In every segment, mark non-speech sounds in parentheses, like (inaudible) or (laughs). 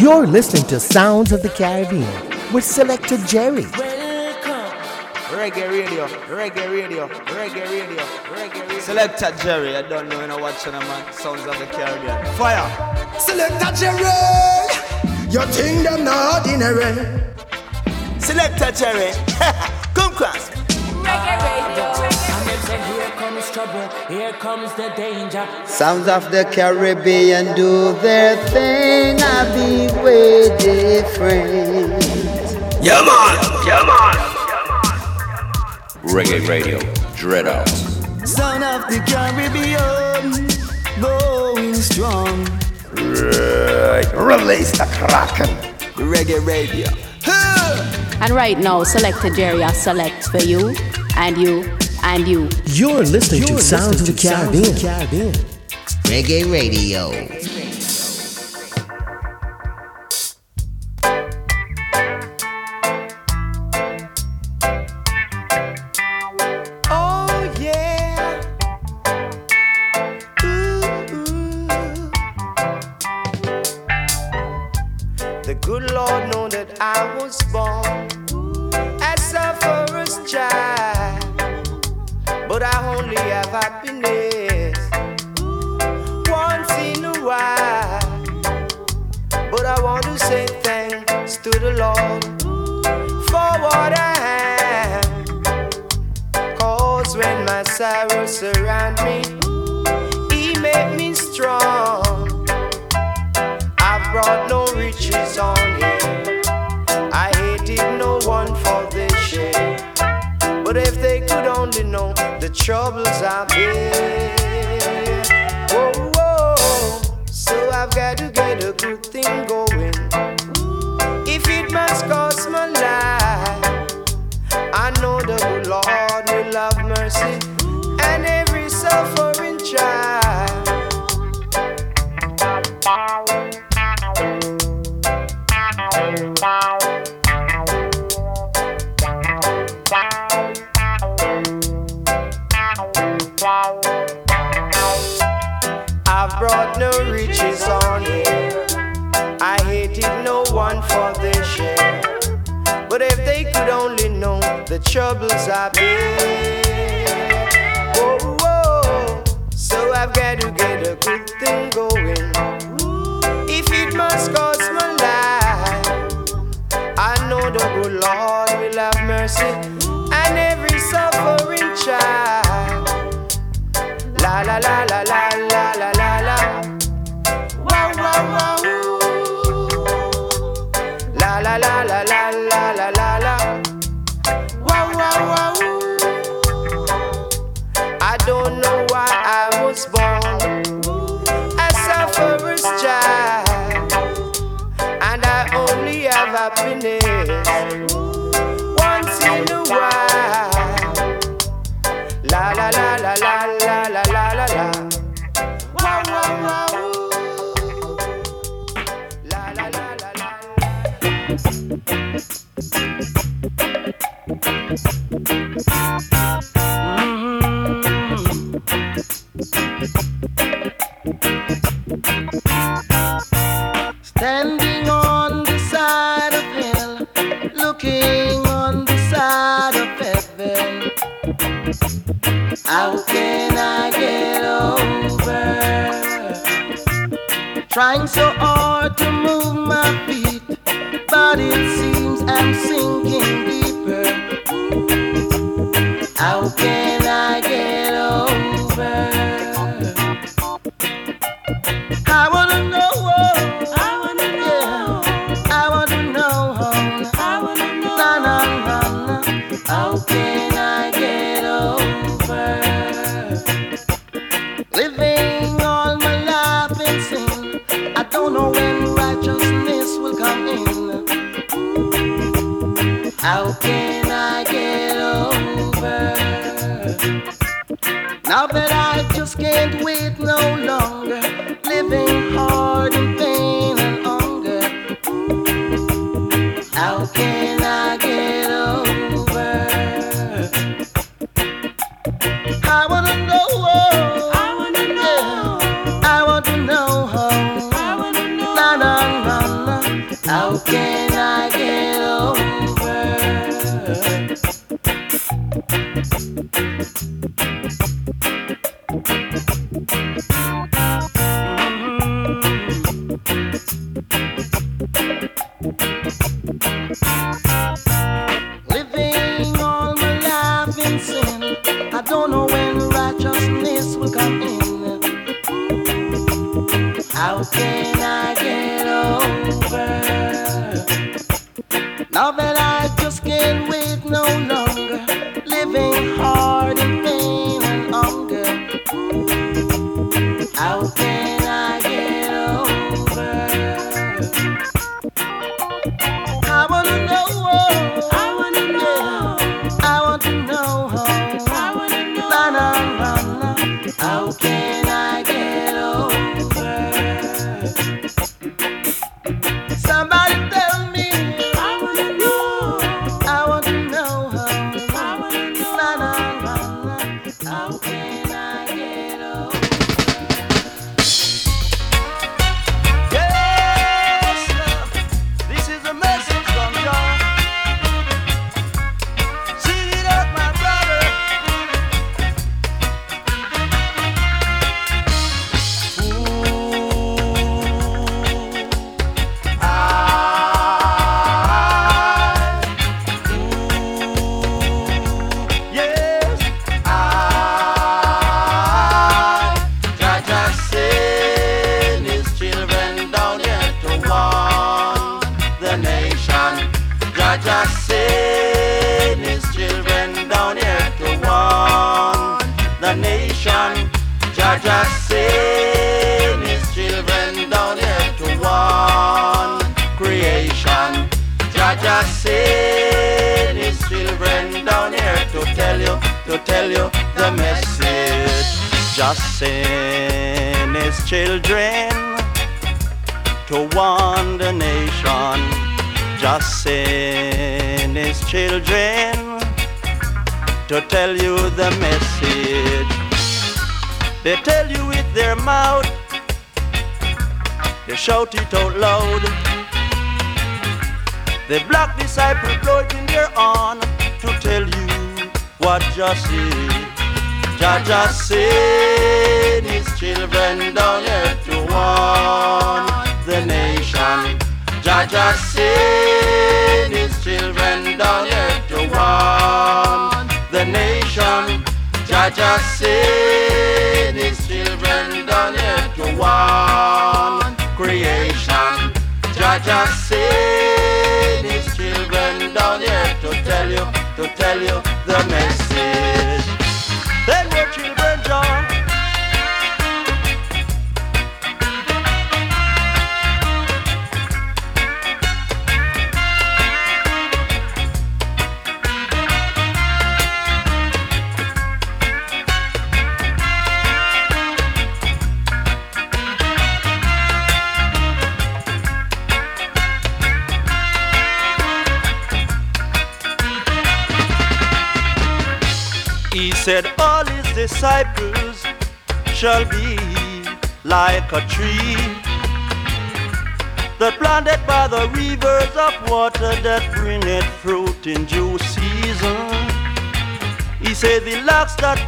You're listening to Sounds of the Caribbean with Selector Jerry. Welcome, Reggae radio, reggae radio, reggae radio, reggae radio. Selector Jerry, I don't know, you know what's on man. Sounds of the Caribbean. Fire! Selector Jerry! Your thing them not ordinary. Selector Jerry, (laughs) come cross comes trouble, here comes the danger. Sounds of the Caribbean do their thing, I be way different. Yeah, man, yeah, man. Reggae Radio, Dread Out. Sound of the Caribbean, going strong. Release the Kraken. Reggae Radio. And right now, selected Jerry, I select for you and you and you. You're listening You're to Sounds of the Caribbean. Caribbean. Reggae Radio.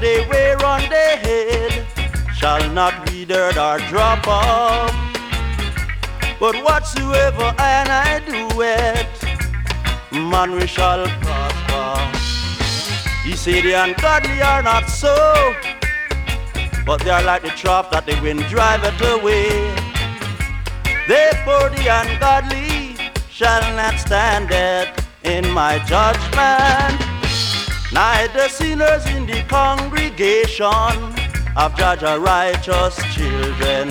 they wear on their head shall not wither or drop off. But whatsoever and I do it, man we shall prosper. He said the ungodly are not so, but they are like the trough that the wind driveth away. Therefore the ungodly shall not stand it in my judgment neither sinners in the congregation of Jah Jah righteous children.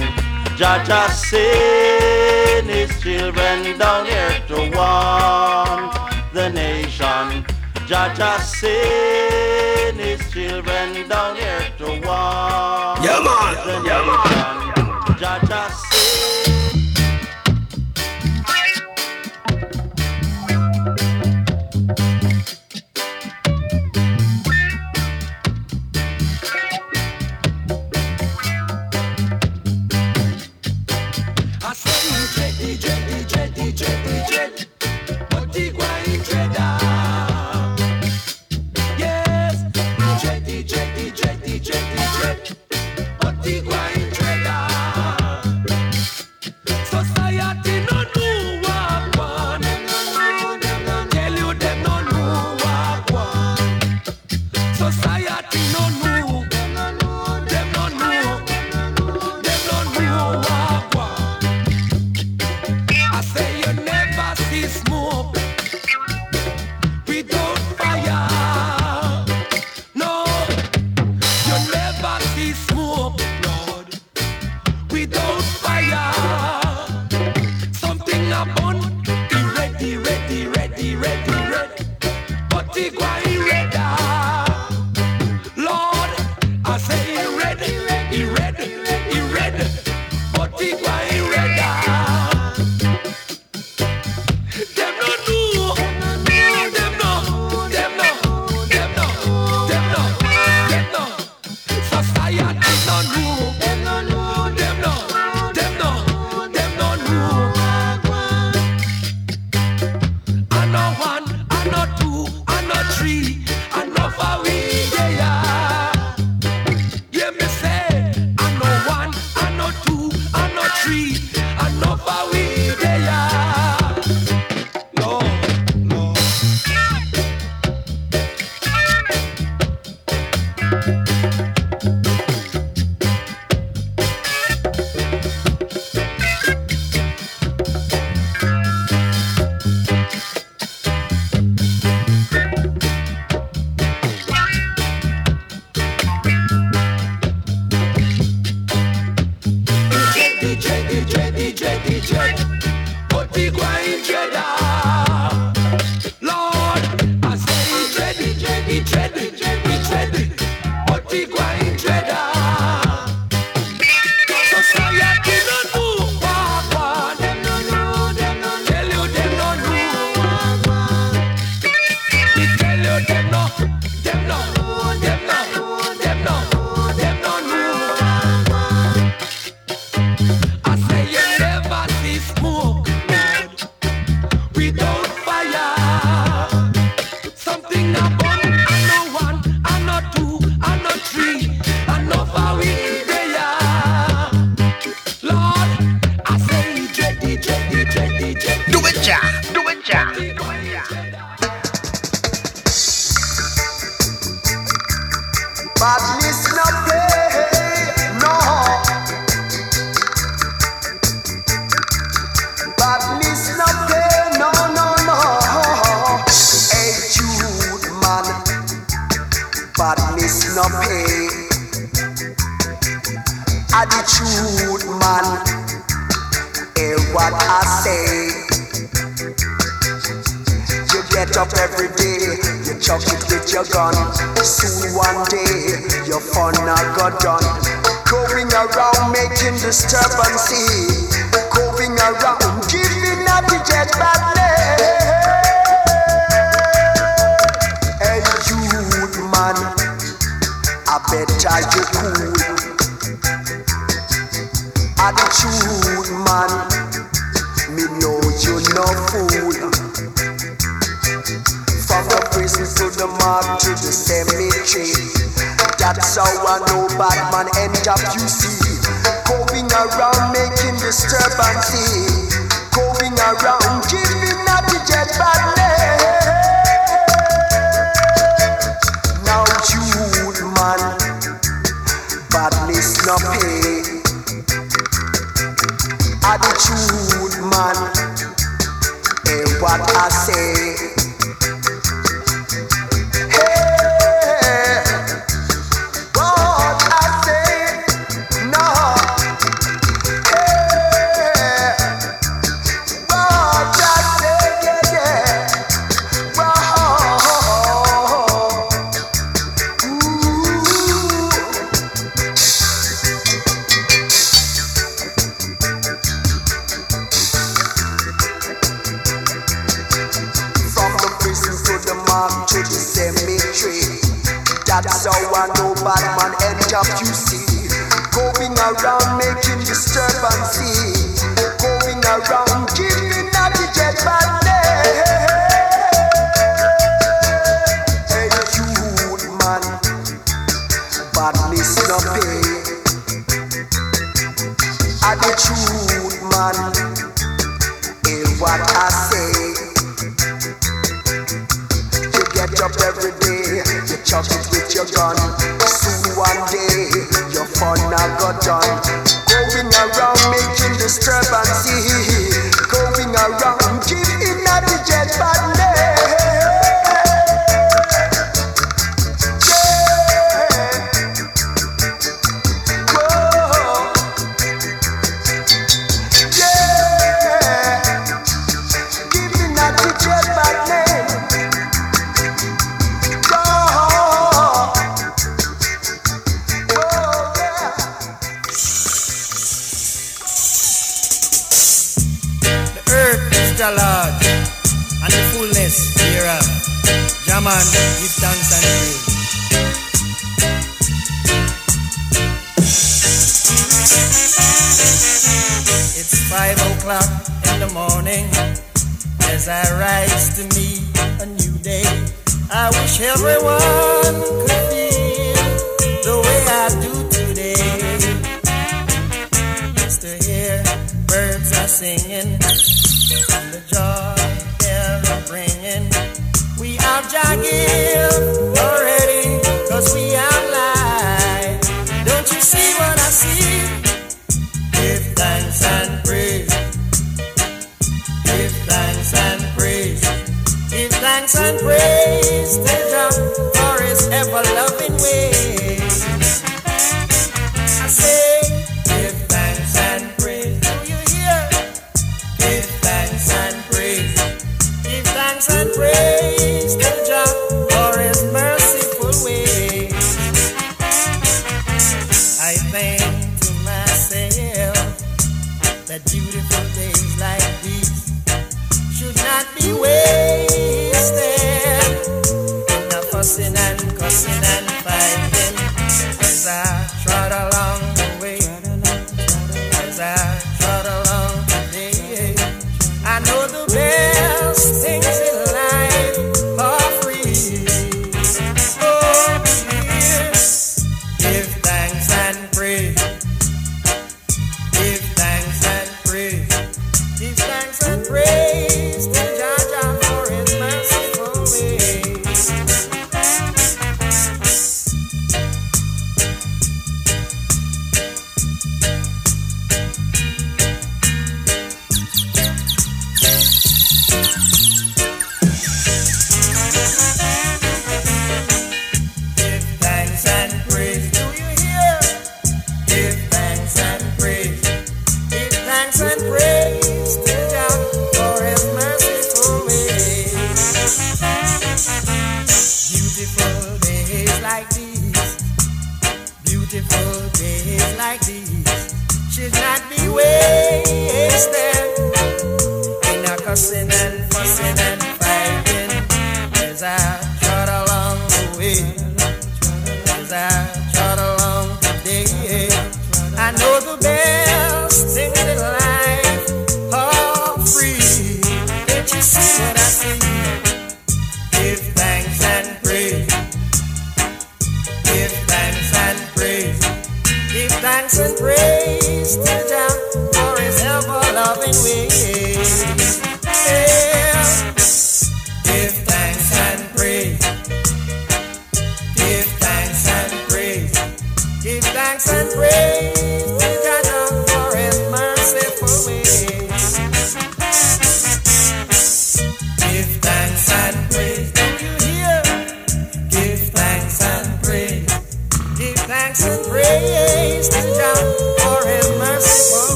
Jah Jah send his children down here to warn the nation. Jah Jah send his children down here to warn yeah, man. the yeah, nation. Man.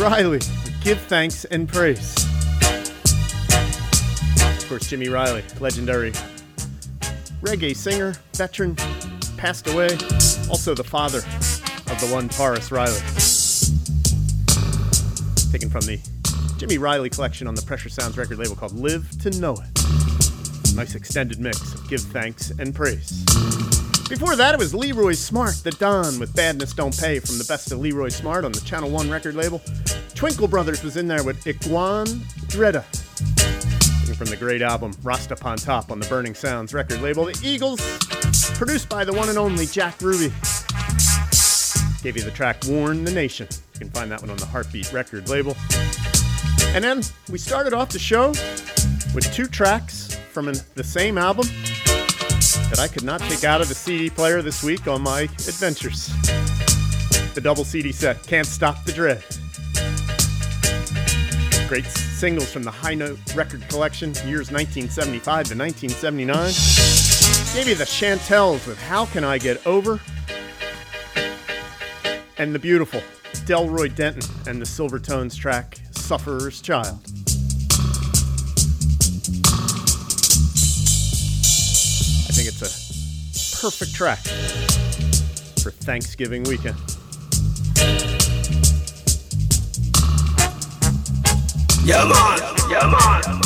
Riley, give thanks and praise. Of course, Jimmy Riley, legendary reggae singer, veteran, passed away, also the father of the one Tarrus Riley. Taken from the Jimmy Riley collection on the Pressure Sounds record label called Live to Know It. Nice extended mix of give thanks and praise. Before that, it was Leroy Smart, the Don with Badness Don't Pay from the best of Leroy Smart on the Channel 1 record label. Twinkle Brothers was in there with Iguan Dreda. From the great album Rasta Pon Top on the Burning Sounds record label. The Eagles, produced by the one and only Jack Ruby. Gave you the track Warn the Nation. You can find that one on the Heartbeat record label. And then we started off the show with two tracks from an, the same album that I could not take out of the CD player this week on my adventures. The double CD set, Can't Stop the Dread. Great singles from the High Note record collection, years 1975 to 1979. Gave you the Chantells with How Can I Get Over? And the beautiful Delroy Denton and the Silvertones track, Sufferer's Child. I think it's a perfect track for Thanksgiving weekend. Yeah, man. Yeah, man.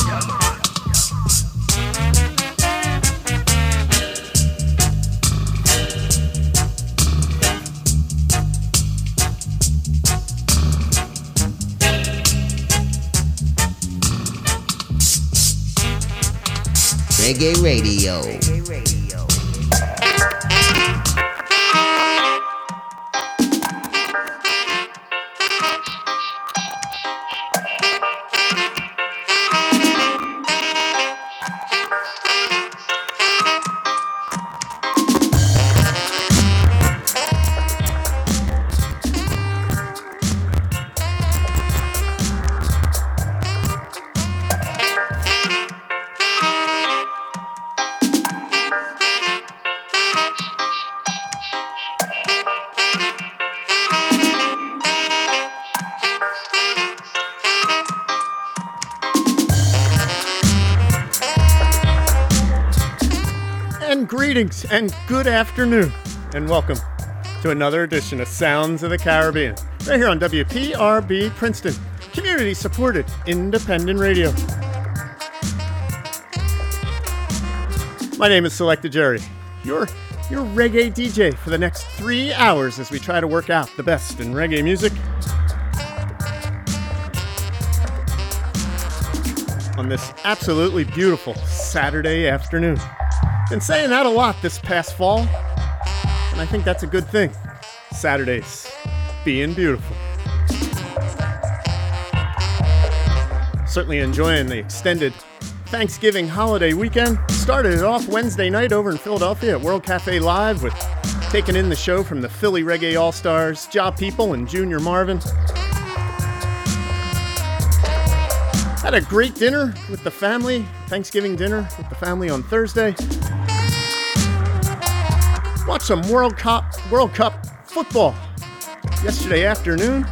Reggae Radio. And and good afternoon, and welcome to another edition of Sounds of the Caribbean, right here on WPRB Princeton, community supported independent radio. My name is Selecta Jerry, your, your reggae DJ for the next three hours as we try to work out the best in reggae music. On this absolutely beautiful Saturday afternoon. Been saying that a lot this past fall, and I think that's a good thing. Saturdays being beautiful. Certainly enjoying the extended Thanksgiving holiday weekend. Started it off Wednesday night over in Philadelphia at World Cafe Live with taking in the show from the Philly Reggae All Stars, Job People, and Junior Marvin. Had a great dinner with the family, Thanksgiving dinner with the family on Thursday. Watched some World Cup World Cup football yesterday afternoon,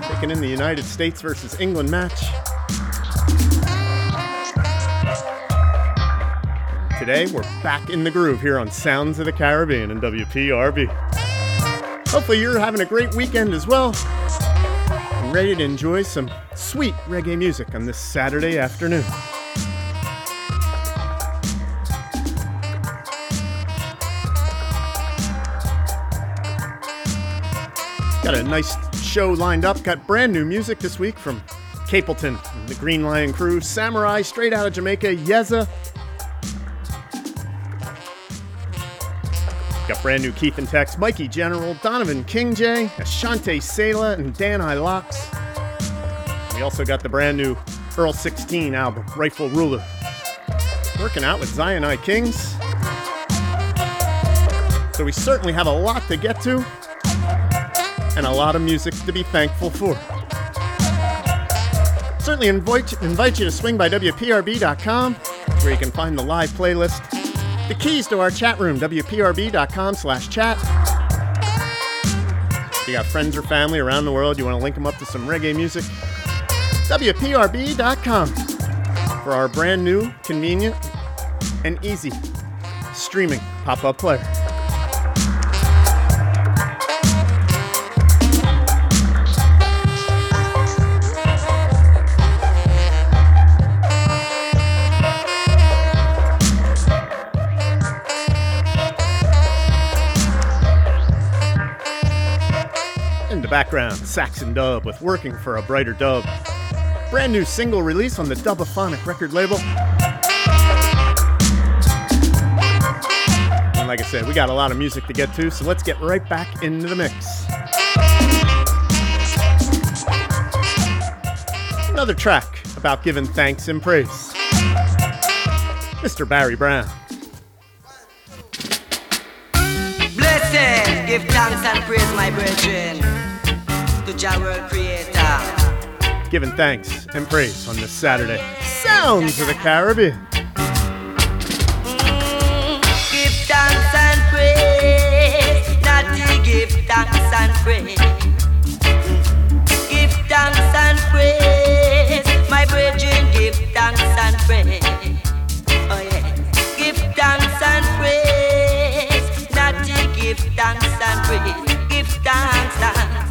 taking in the United States versus England match. Today, we're back in the groove here on Sounds of the Caribbean and WPRB. Hopefully, you're having a great weekend as well and ready to enjoy some sweet reggae music on this Saturday afternoon. Got a nice show lined up. Got brand new music this week from Capleton, the Green Lion Crew, Samurai, straight out of Jamaica, Yeza. Got brand new Keith and Tex, Mikey General, Donovan Kingjay, Ashante Sela, and Dan I Locks. We also got the brand new Earl 16 album, Rightful Ruler. Working out with Zion I Kings. So we certainly have a lot to get to and a lot of music to be thankful for. Certainly invite, invite you to swing by WPRB.com, where you can find the live playlist, the keys to our chat room, WPRB.com slash chat. If you got friends or family around the world, you want to link them up to some reggae music, WPRB.com for our brand new, convenient, and easy streaming pop up player. Background, Saxon Dub with Working for a Brighter Dub. Brand new single release on the Dubophonic record label. And like I said, we got a lot of music to get to, so let's get right back into the mix. Another track about giving thanks and praise. Mr. Barry Brown. Blessed, give thanks and praise, my brethren, to Jah world creator. Giving thanks and praise on this Saturday. Sounds of the Caribbean. Give thanks and praise, not to give thanks and praise. Give thanks and praise, my brethren, give thanks and praise. Oh yeah, give thanks and praise, not to give thanks and praise. Give thanks, give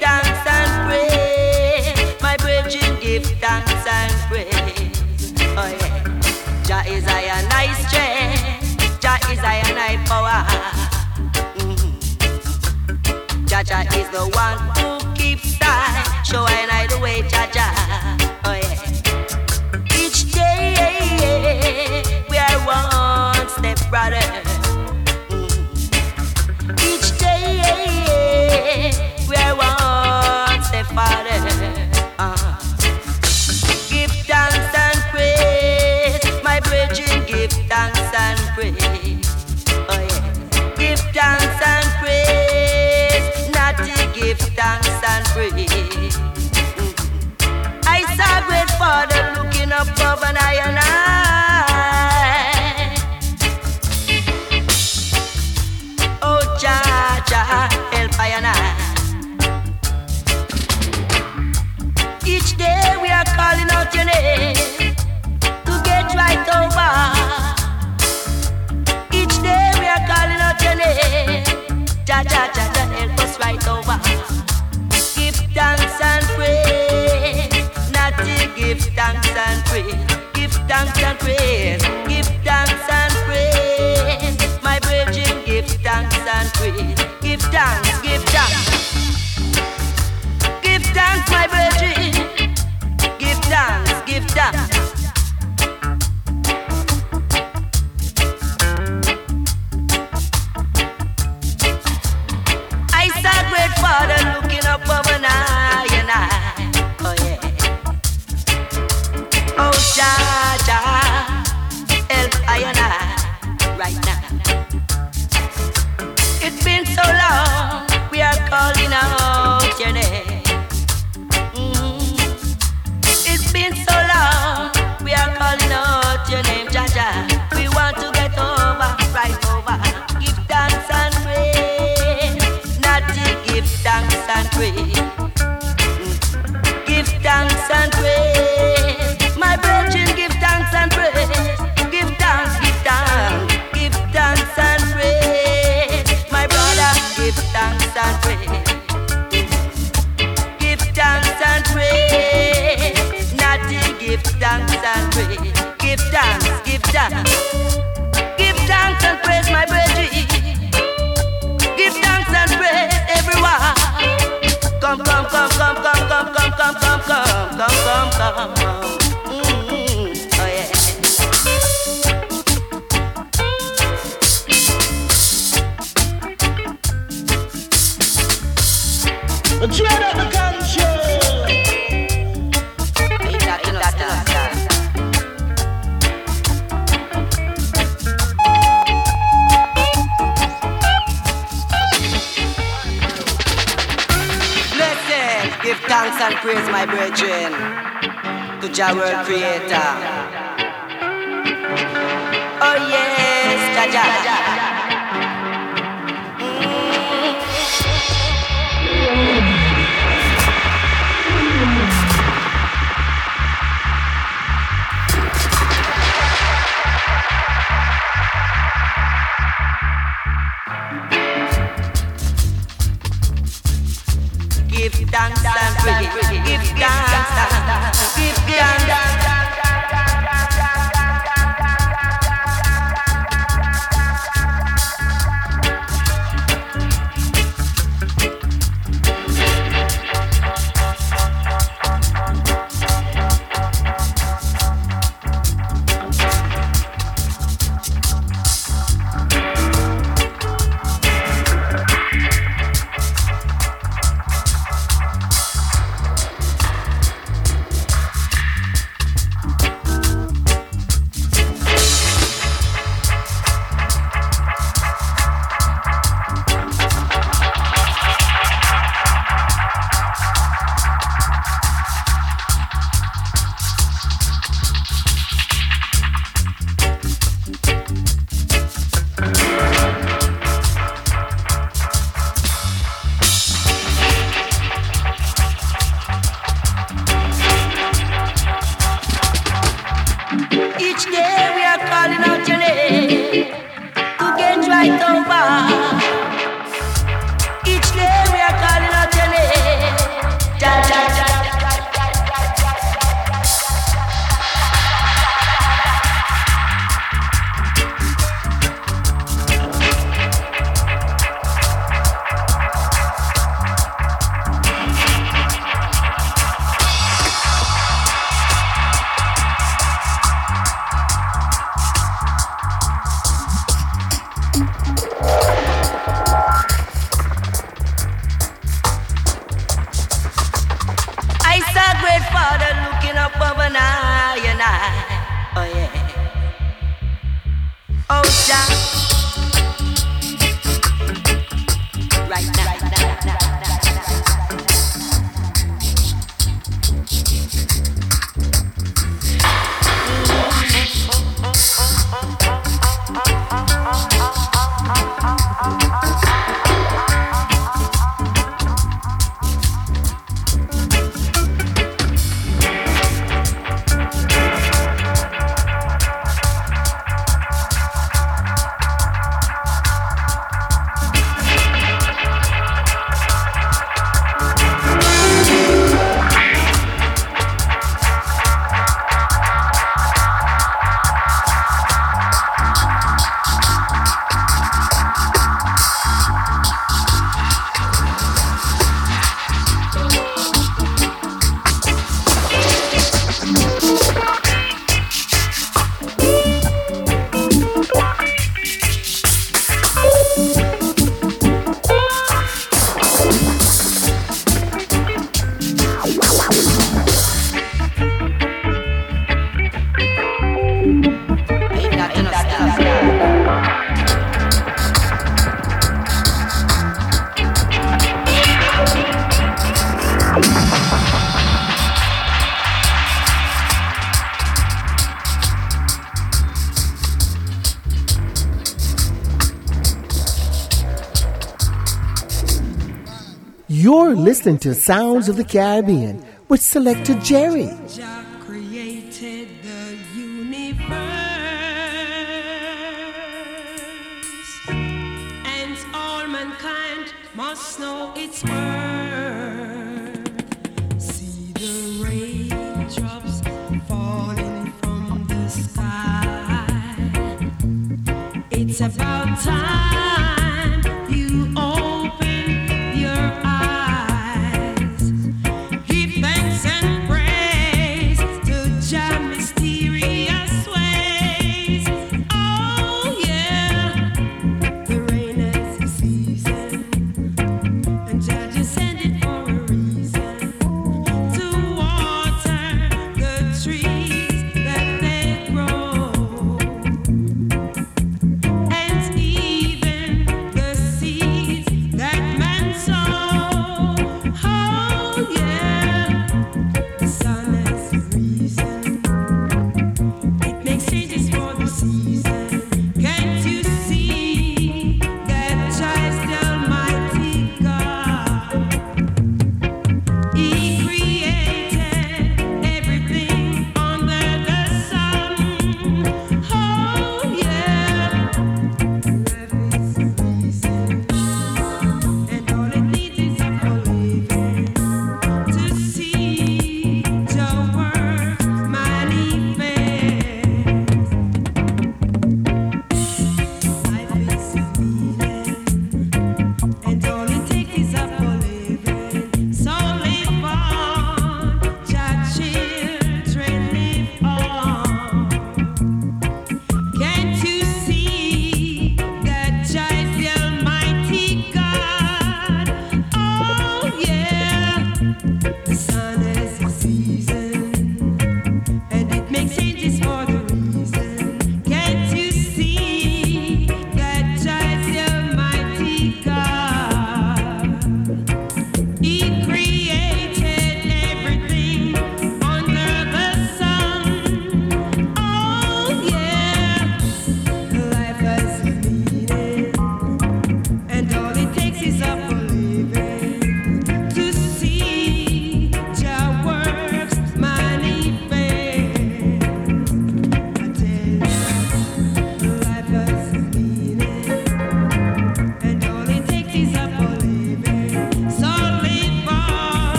thanks and praise, my brethren, give thanks and praise. Oh yeah, Jah is I and I strength, Jah is I and I power. Mhm. Jah Jah is the one who keeps time, show I and I the way, Jah Jah. Looking above and listening to Sounds of the Caribbean with Selector Jerry.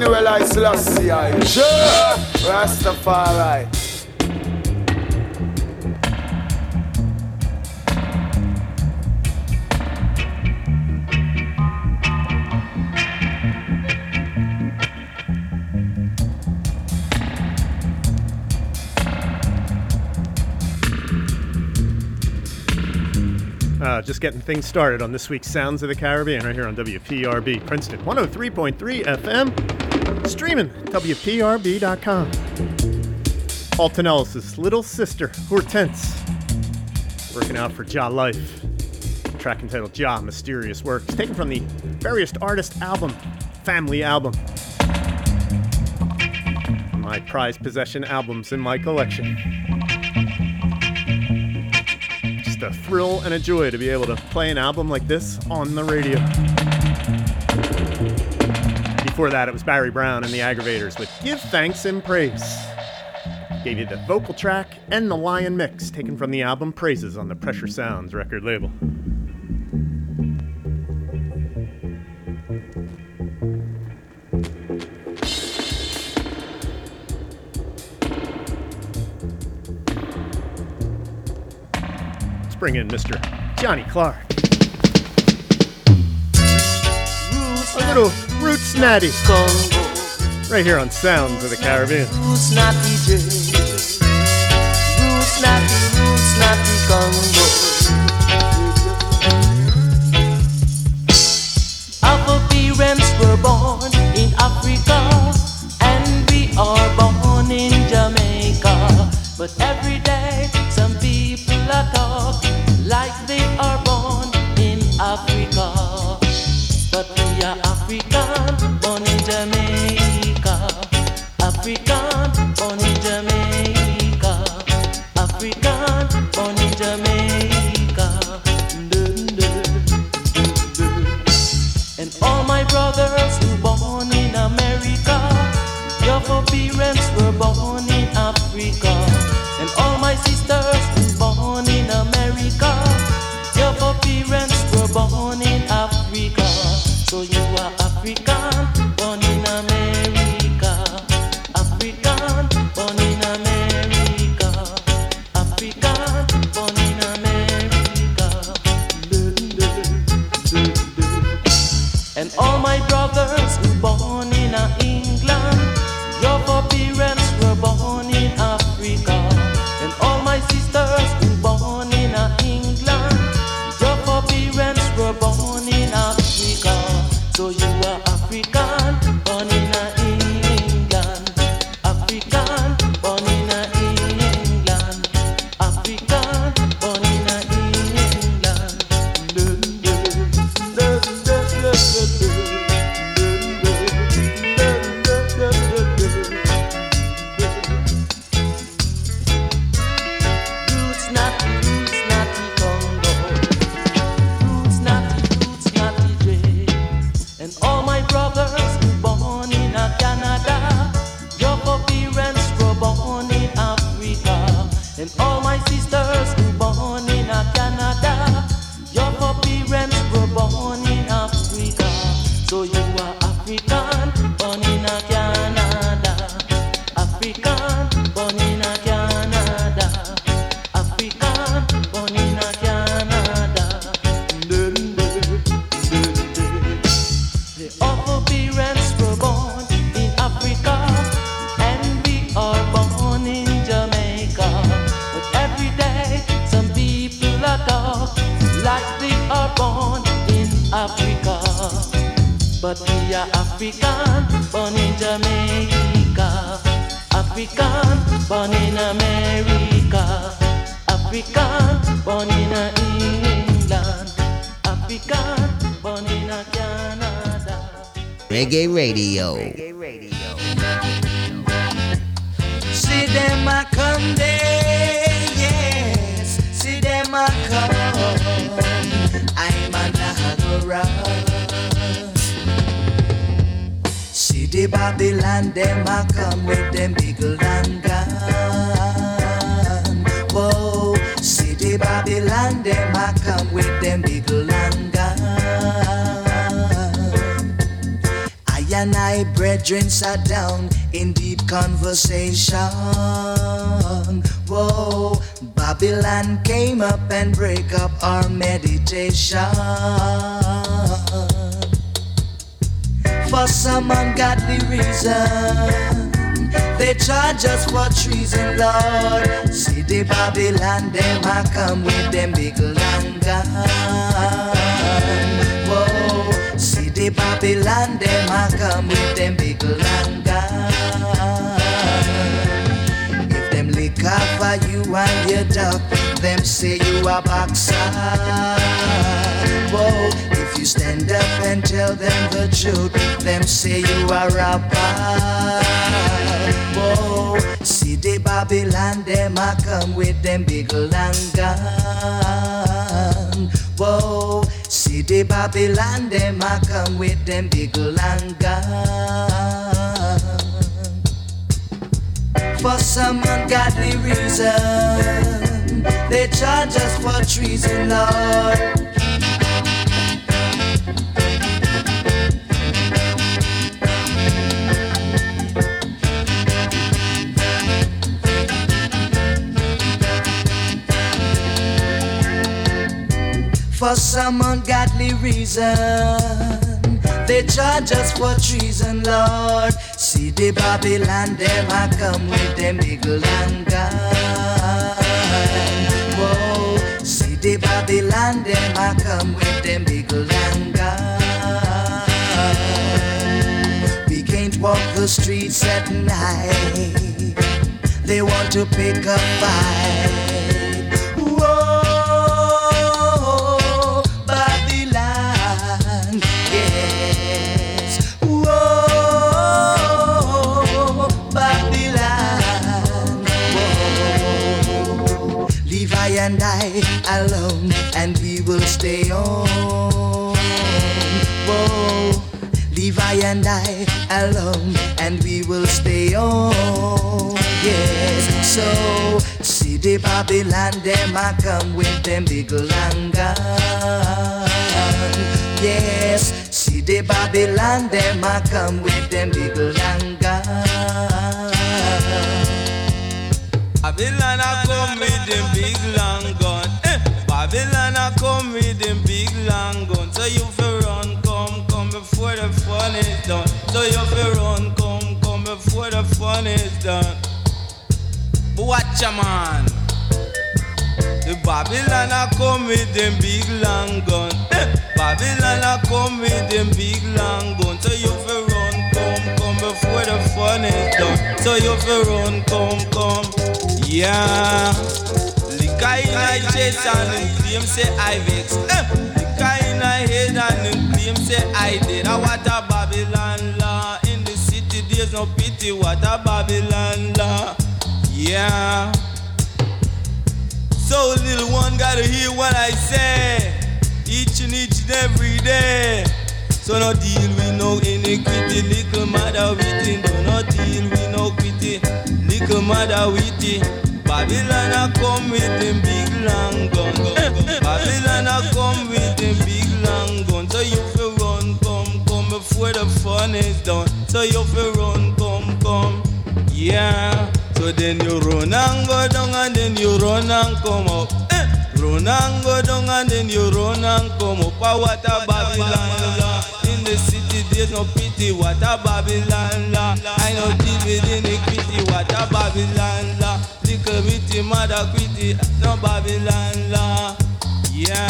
Emmanuel I Selassie I. Sure. Rastafari. Uh, just getting things started on this week's Sounds of the Caribbean right here on WPRB Princeton 103.3 FM, streaming WPRB.com. Alton little sister, Hortense, working out for Jah Life. Track entitled Jah Mysterious Works, taken from the Various Artist album, Family Album. My prized possession albums in my collection. Just a thrill and a joy to be able to play an album like this on the radio. Before that, it was Barry Brown and the Aggrovators with Give Thanks and Praise. Gave you the vocal track and the lion mix taken from the album Praises on the Pressure Sounds record label. Let's bring in Mr. Johnny Clarke. Little roots natty. Right here on Sounds of the Caribbean. Roots natty J. Roots natty, roots natty Congo. Our parents were born in Africa, and we are born in Jamaica. But every Reggae Radio. See them a come there, yes. See them a come. I'm a Niagara. See the Babylon, them a come with them big land gun. Whoa, see the Babylon, them a come with them big land and I, brethren, sat down in deep conversation. Whoa, Babylon came up and break up our meditation. For some ungodly reason, they charge us for treason, Lord. See the Babylon, them a come with them big long gun. Babylon, them a come with them big long gun. If them lick off of you and your duck, them say you a boxer. Whoa, if you stand up and tell them the truth, them say you are a rapper. Whoa, see the Babylon, them a come with them big long gun. Whoa, see Babylon, them a come with them big long gun. For some ungodly reason, they charge us for treason, Lord. For some ungodly reason, they charge us for treason, Lord. See the Babylon, them a come with them big long gun. Whoa, see the Babylon, them a come with them big long gun. We can't walk the streets at night. They want to pick a fight. Alone, and we will stay on. Whoa, Levi and I alone, and we will stay on. Yes, so see the Babylon, them I come with them big gun. Yes, see the Babylon, them I come with them big gun. Babylon a come with them big long is done. So you fi run, come, come before the fun is done. But watch ya man. The Babylon a come with them big long gun. (laughs) Babylon a come with them big long gun. So you fi run, come, come before the fun is done. So you fi run, come, come. Yeah. Liquor in a chest and them claim say I vex. Eh. (laughs) Liquor in a head and them claim say I did. Ah, what a Babylon law. In the city there's no pity. What a Babylon law. Yeah. So little one gotta hear what I say. Each and each and every day. So no deal with no iniquity, little mother with it. Do not deal with no quitty, little mother with it. Babylon a come with them big long gun. Babylon a the fun is done. So you feel run, come, come, yeah. So then you run and go down and then you run and come up. Eh. Run and go down and then you run and come up. Ah, what a Babylon law. In the city there's no pity. What a Babylon law. I know deal with iniquity. What a Babylon law. Little bitty mother quitty. No Babylon law. Yeah.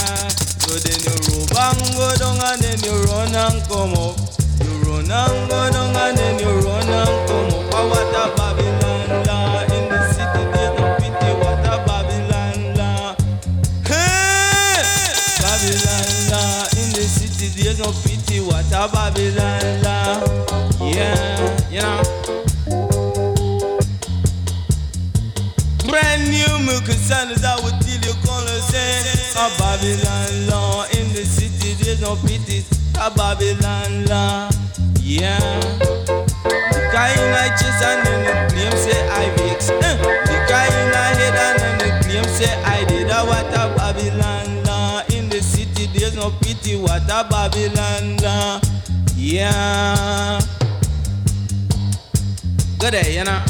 So then you roll and go down and then you run and come up. Run and go down and then you run and come up. What a Babylon law. In the city there's no pity. What a Babylon law. Hey! Babylon law. In the city there's no pity. What a Babylon law. Yeah, you know. Brand new milk and I would tell you gonna A Babylon law in the city, there's no pity A Babylon law, yeah The guy in a chest and then the claim say I vex eh. The guy in a head and then the claim say I did a what a Babylon In the city, there's no pity, what a Babylon yeah you know.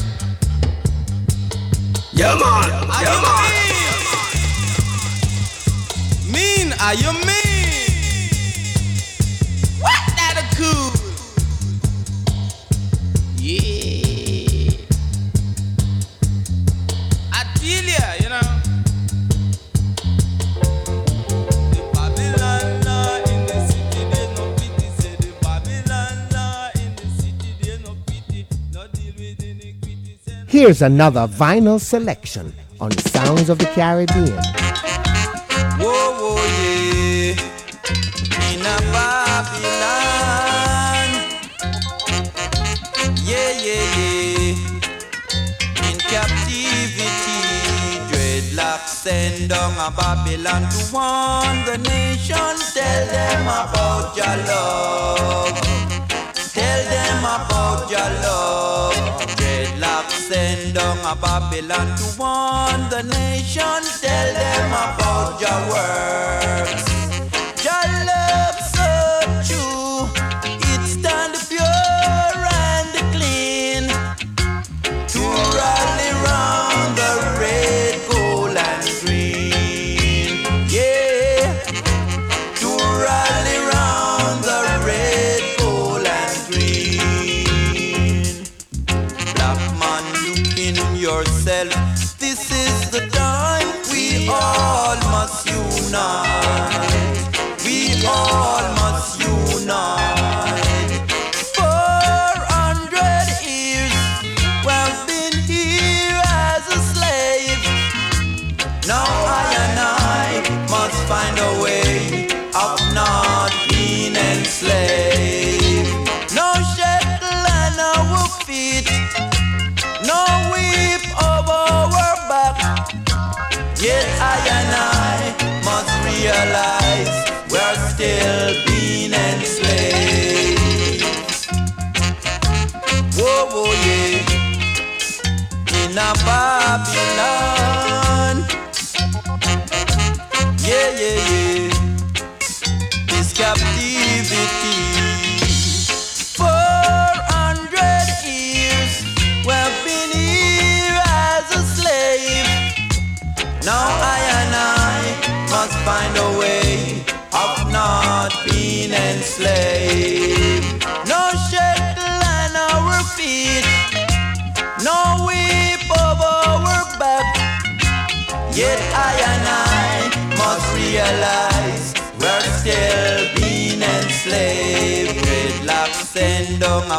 Yeah, man. Are Yeah, you man. mean? Mean? Are you mean? What that a cool? Here's another vinyl selection on Sounds of the Caribbean. Whoa, whoa, yeah. In a Babylon. Yeah, yeah, yeah. In captivity, dreadlocks send down a Babylon to warn the nation. Tell them about your love. Tell them about your love. A Babylon to warn the nation. Tell them about your works.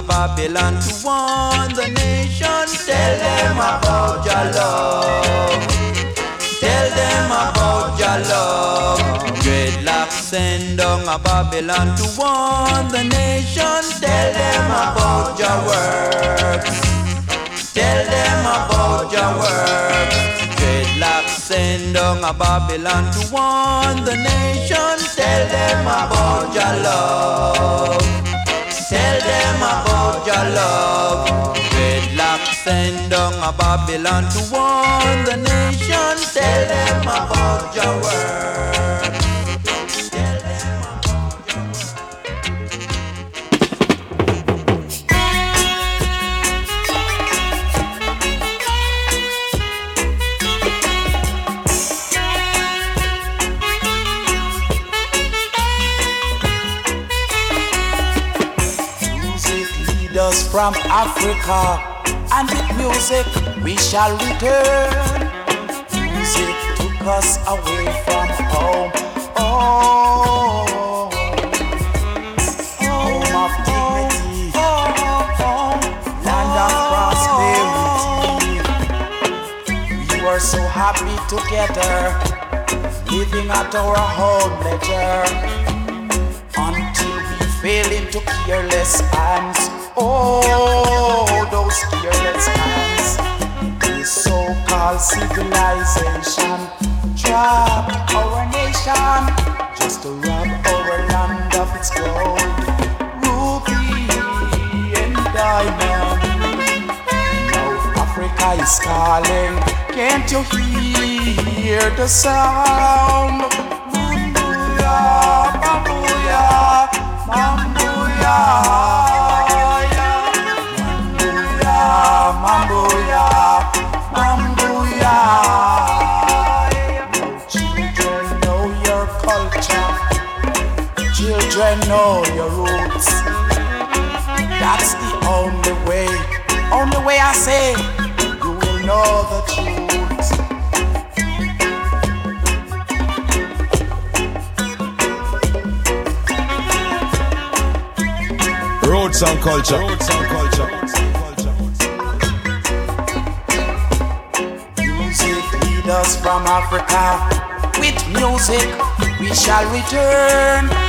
Babylon to warn the nation. Tell them about your love. Tell them about your love. Dreadlocks send down a Babylon to warn the nation. Tell them about your works. Tell them about your works. Dreadlocks send down a Babylon to warn the nation. Tell them about your love. Tell them about your love. Dreadlocks send down a Babylon to warn the nation. Tell them about your work. From Africa, and with music we shall return. Music took us away from home. Oh, home of dignity, land of prosperity. We were so happy together, living at our home leisure until we fell into careless hands. Oh, those careless hands. This so-called civilization trapped our nation just to rob our land of its gold, ruby and diamond. Now Africa is calling. Can't you hear the sound? Bambuya, bambuya, bambuya, children know your roots. That's the only way, only way I say you will know the truth. Roots and culture. Roots and culture. Us from Africa. With music, we shall return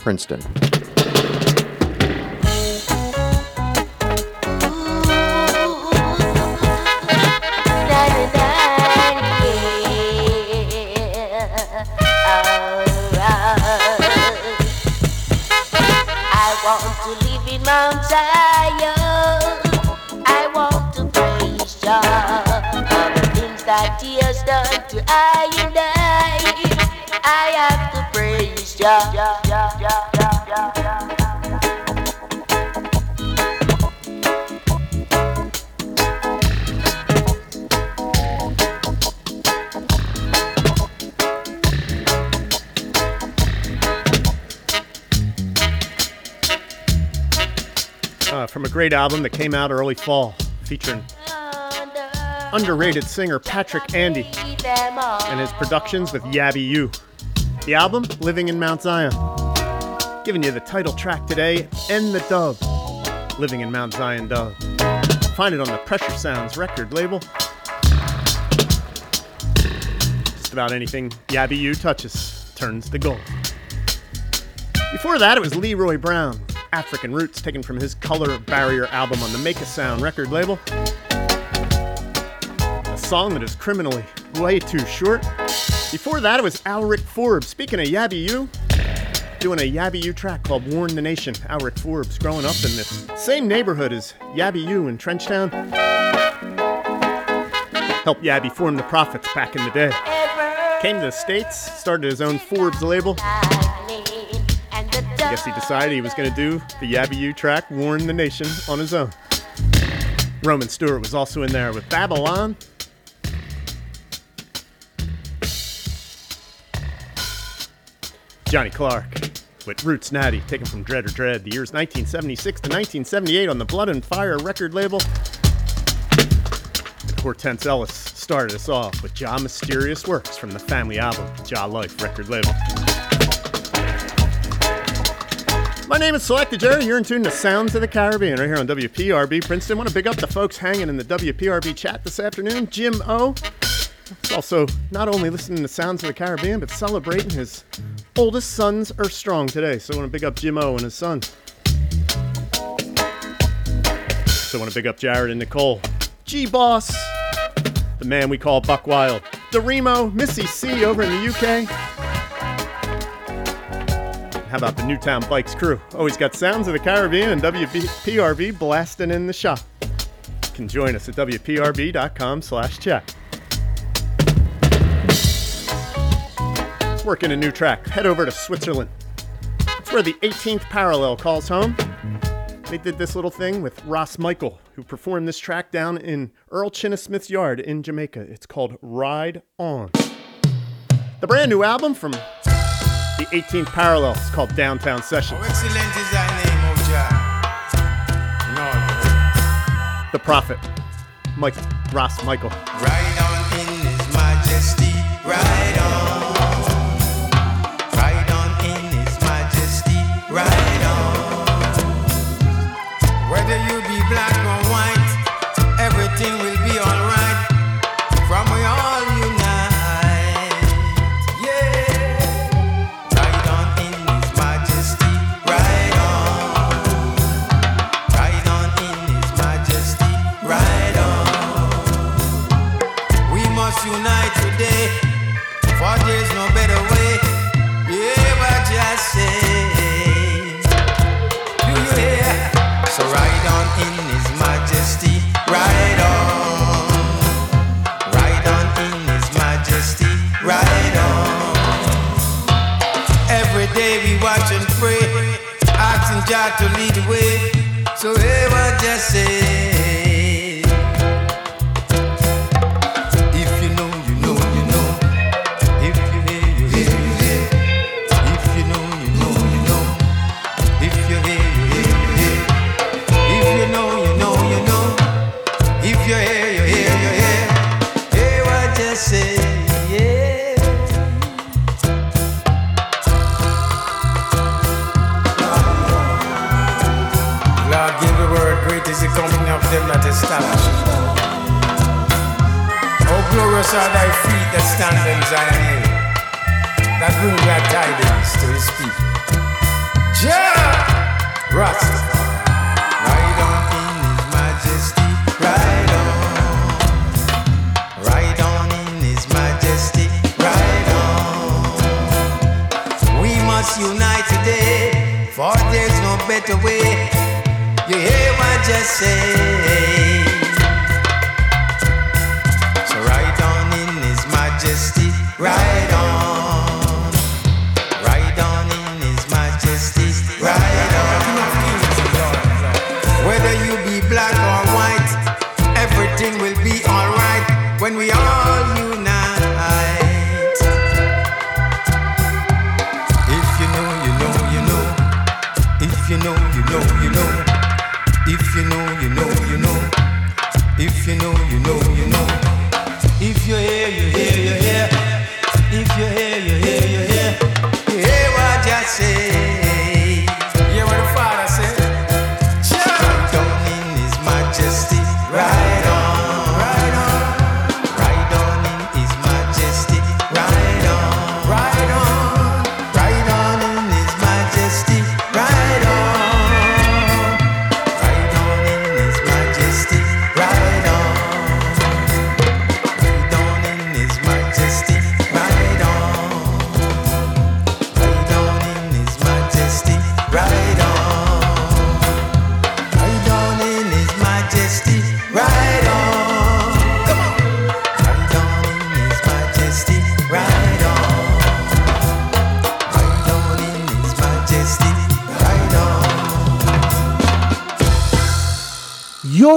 Princeton. great album that came out early fall featuring underrated singer Patrick Andy and his productions with Yabby You. The album, Living in Mount Zion. Giving you the title track today and the Dove, Living in Mount Zion Dove. Find it on the Pressure Sounds record label. Just about anything Yabby You touches turns to gold. Before that, it was Leroy Brown, African roots taken from his Color Barrier album on the Make a Sound record label. A song that is criminally way too short. Before that, it was Alric Forbes. Speaking of Yabby You, doing a Yabby You track called Warn the Nation. Alric Forbes growing up in this same neighborhood as Yabby You in Trenchtown. Helped Yabby form the Prophets back in the day. Came to the States, started his own Forbes label. I guess he decided he was going to do the Yabby You track, Warn the Nation, on his own. Roman Stewart was also in there with Babylon. Johnny Clarke with Roots Natty, taken from Dreader Dread, the years 1976 to 1978 on the Blood and Fire record label. And Hortense Ellis started us off with Jah Mysterious Works from the family album, Jah Life record label. My name is Selector Jerry. You're in tune to Sounds of the Caribbean right here on WPRB Princeton. Want to big up the folks hanging in the WPRB chat this afternoon. Jim O. Also not only listening to Sounds of the Caribbean, but celebrating his oldest son's Earth Strong today. So I want to big up Jim O and his son. So I want to big up Jared and Nicole. G Boss, the man we call Buck Wild. Doremo, Missy C over in the UK. How about the Newtown Bikes crew? Always got Sounds of the Caribbean and WPRB blasting in the shop. You can join us at WPRB.com slash chat. Working a new track. Head over to Switzerland. It's where the 18th parallel calls home. They did this little thing with Ross Michael, who performed this track down in Earl Chinna Smith's yard in Jamaica. It's called Ride On. The brand new album from the 18th parallel is called Downtown Sessions. Excellent is thy name, O Jah. The Prophet, Mike Ross Michael. Ride Jah to lead the way. So hey, what just say. Them that establish. Oh, glorious are thy feet that stand in Zion hill, that bring glad tidings to his people. Jah, Rasta, ride on in his majesty, ride on. Ride on in his majesty, ride on. We must unite today, for there's no better way. You hear what I just say? So ride on in His Majesty, ride on,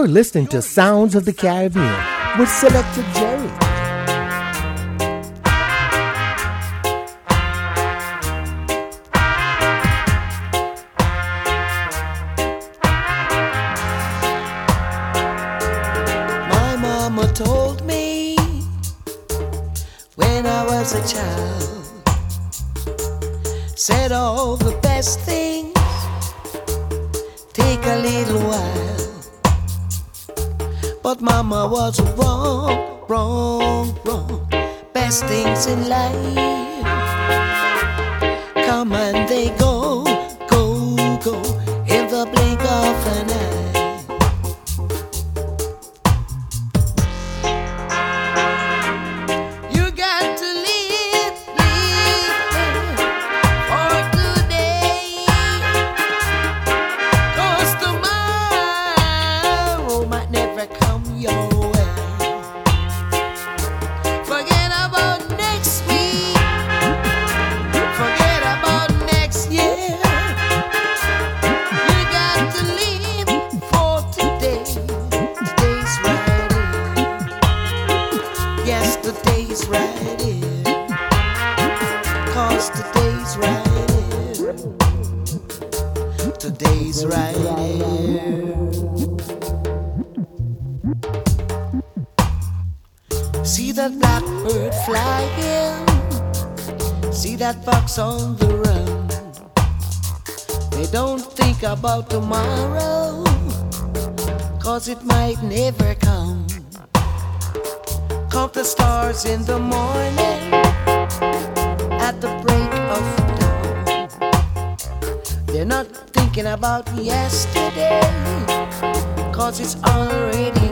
listening to Sounds of the Caribbean with Selector Jerry. was wrong, wrong, wrong. Best things in life. yesterday's right here. Today's right here. Today's right here. See that blackbird flying. See that fox on the run. They don't think about tomorrow. Cause it might never come. Of the stars in the morning at the break of dawn. They're not thinking about yesterday, cause it's already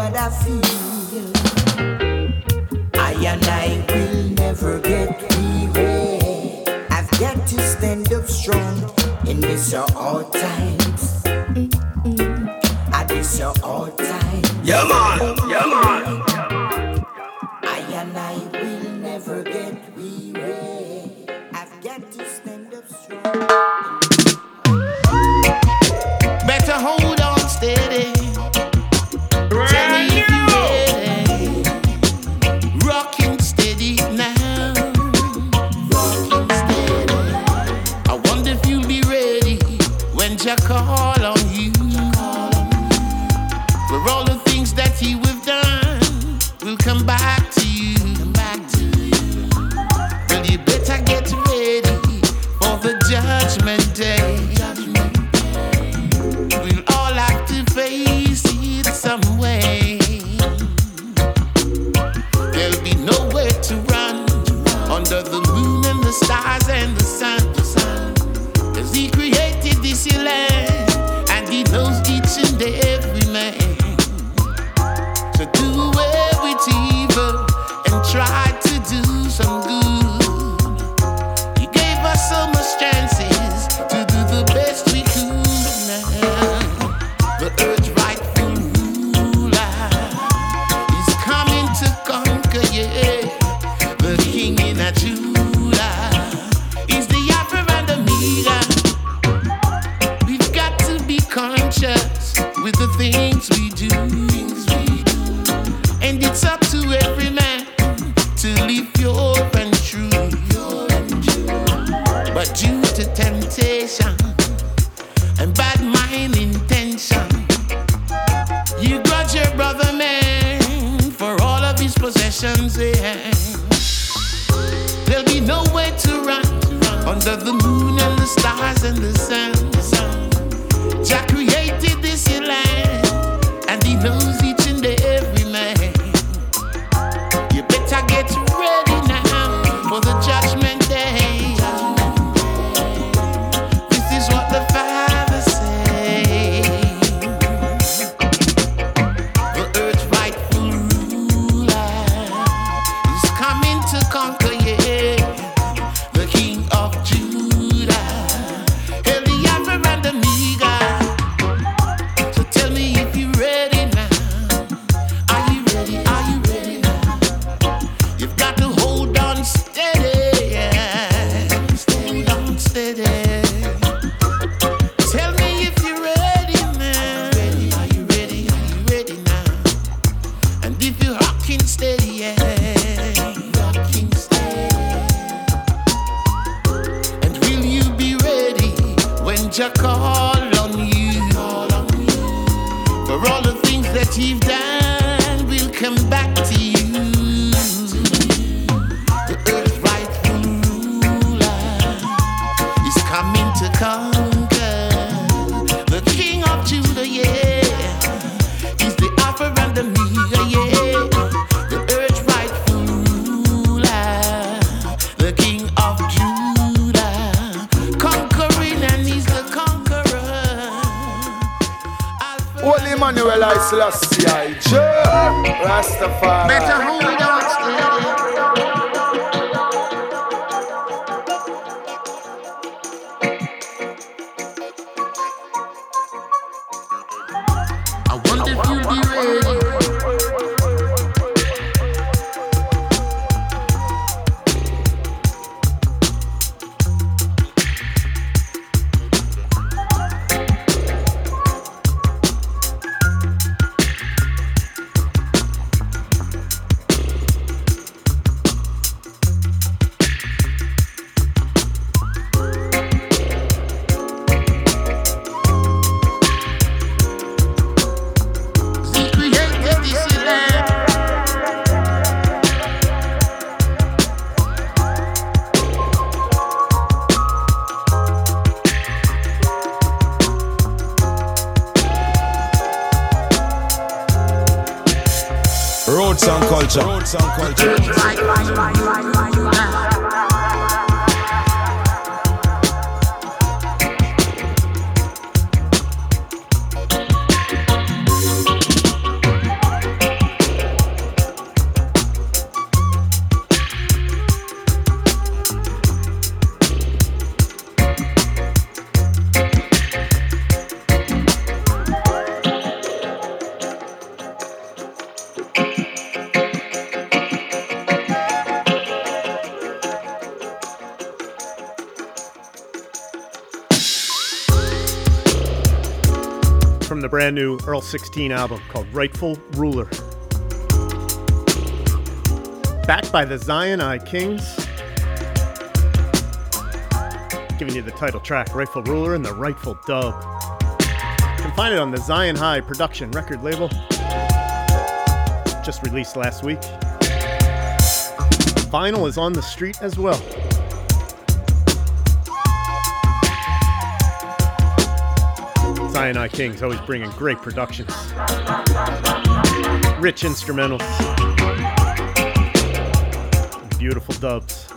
what I feel. I and I will never get weary. I've got to stand up strong in this hard times. At this hard times. Yeah, man. Brand new Earl 16 album called Rightful Ruler. Backed by the Zion I Kings. Giving you the title track, Rightful Ruler, and the Rightful Dub. You can find it on the Zion High production record label. Just released last week. Vinyl is on the street as well. I Kings always bringing great productions, rich instrumentals, beautiful dubs.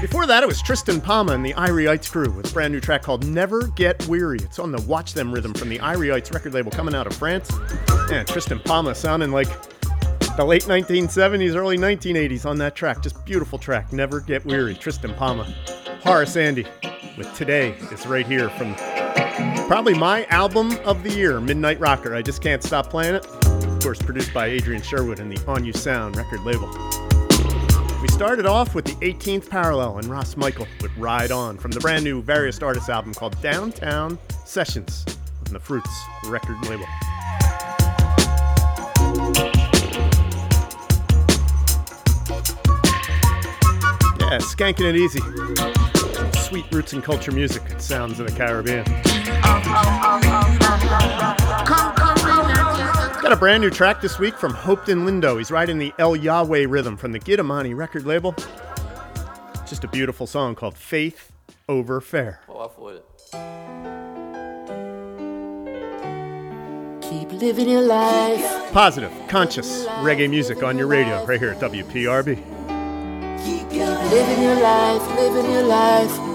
Before that, it was Triston Palma and the Irieites crew with a brand new track called Never Get Weary. It's on the Watch Them rhythm from the Irieites record label coming out of France. And Triston Palma sounding like the late 1970s, early 1980s on that track. Just beautiful track. Never Get Weary. Triston Palma. Horace Andy with Today is right here from probably my album of the year, Midnight Rocker. I just can't stop playing it. Of course, produced by Adrian Sherwood and the On-U Sound record label. We started off with the 18th Parallel and Ross Michael with Ride On from the brand new Various Artists album called Downtown Sessions on the Fruits record label. Yeah, skanking it easy. Sweet roots and culture music. It sounds of the Caribbean. Got a brand new track this week from Hopeton Lindo. He's riding the El Yahweh rhythm from the Gitamani record label. Just a beautiful song called Faith Over Fair. Keep living your life. Positive, conscious reggae music on your radio right here at WPRB. Keep living your life, living your life.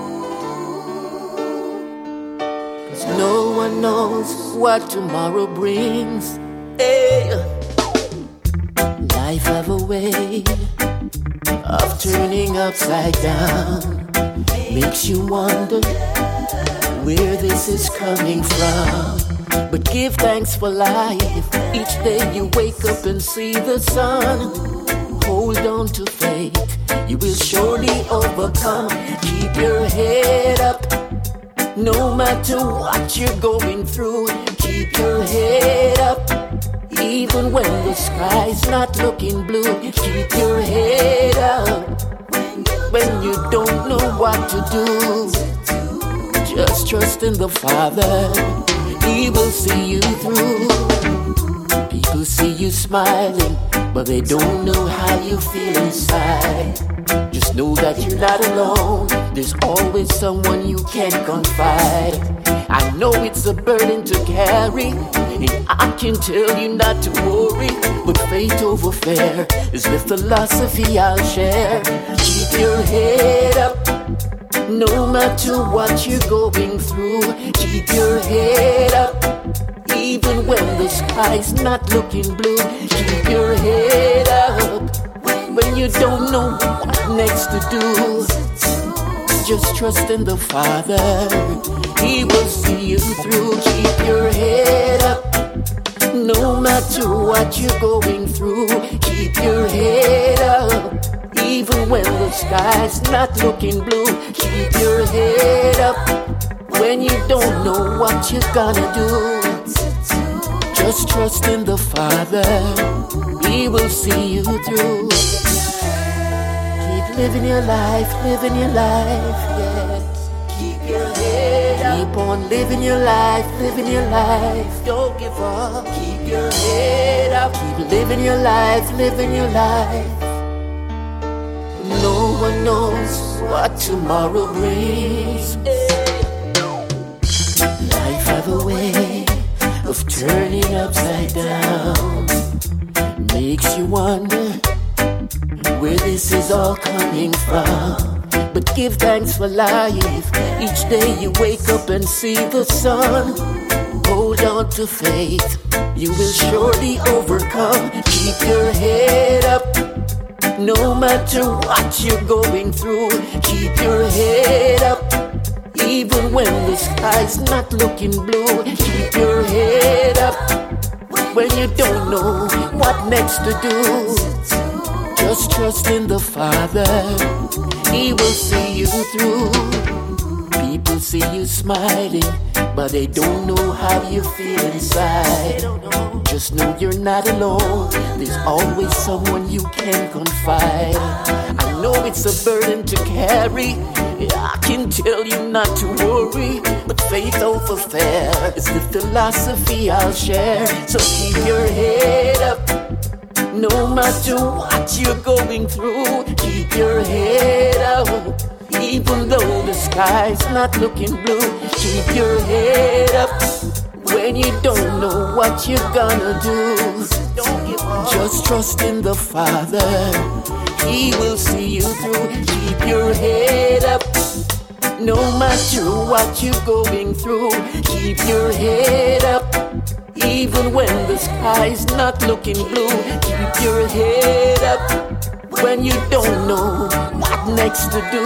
No one knows what tomorrow brings. Hey. Life have a way of turning upside down. Makes you wonder where this is coming from. But give thanks for life. Each day you wake up and see the sun. Hold on to faith. You will surely overcome. Keep your head up. No matter what you're going through, keep your head up. Even when the sky's not looking blue, keep your head up. When you don't know what to do, Just trust in the Father, He will see you through. People see you smiling, but they don't know how you feel inside. Just know that you're not alone. There's always someone you can confide. I know it's a burden to carry, and I can tell you not to worry. But faith over fear is the philosophy I'll share. Keep your head up. No matter what you're going through, keep your head up. Even when the sky's not looking blue, keep your head up. When you don't know what next to do, just trust in the Father. He will see you through. Keep your head up. No matter what you're going through, keep your head up. Even when the sky's not looking blue, keep your head up. When you don't know what you're gonna do, just trust in the Father. He will see you through. Keep living your life, living your life, yes. Keep your head up. Keep on living your life, living your life. Don't give up. Keep your head up. Keep living your life, living your life. No one knows what tomorrow brings. Life have a way of turning upside down. Makes you wonder where this is all coming from. But give thanks for life. Each day you wake up and see the sun. Hold on to faith. You will surely overcome. Keep your head up. No matter what you're going through, keep your head up. Even when the sky's not looking blue, keep your head up. When you don't know what next to do, just trust in the Father. He will see you through. People see you smiling, but they don't know how you feel inside. Just know you're not alone. There's always someone you can confide. I know it's a burden to carry. I can tell you not to worry, but faith over fear is the philosophy I'll share. So keep your head up. No matter what you're going through, keep your head up. Even though the sky's not looking blue, keep your head up. When you don't know what you're gonna do, just trust in the Father. He will see you through. Keep your head up. No matter what you're going through, keep your head up. Even when the sky's not looking blue, keep your head up. When you don't know what next to do,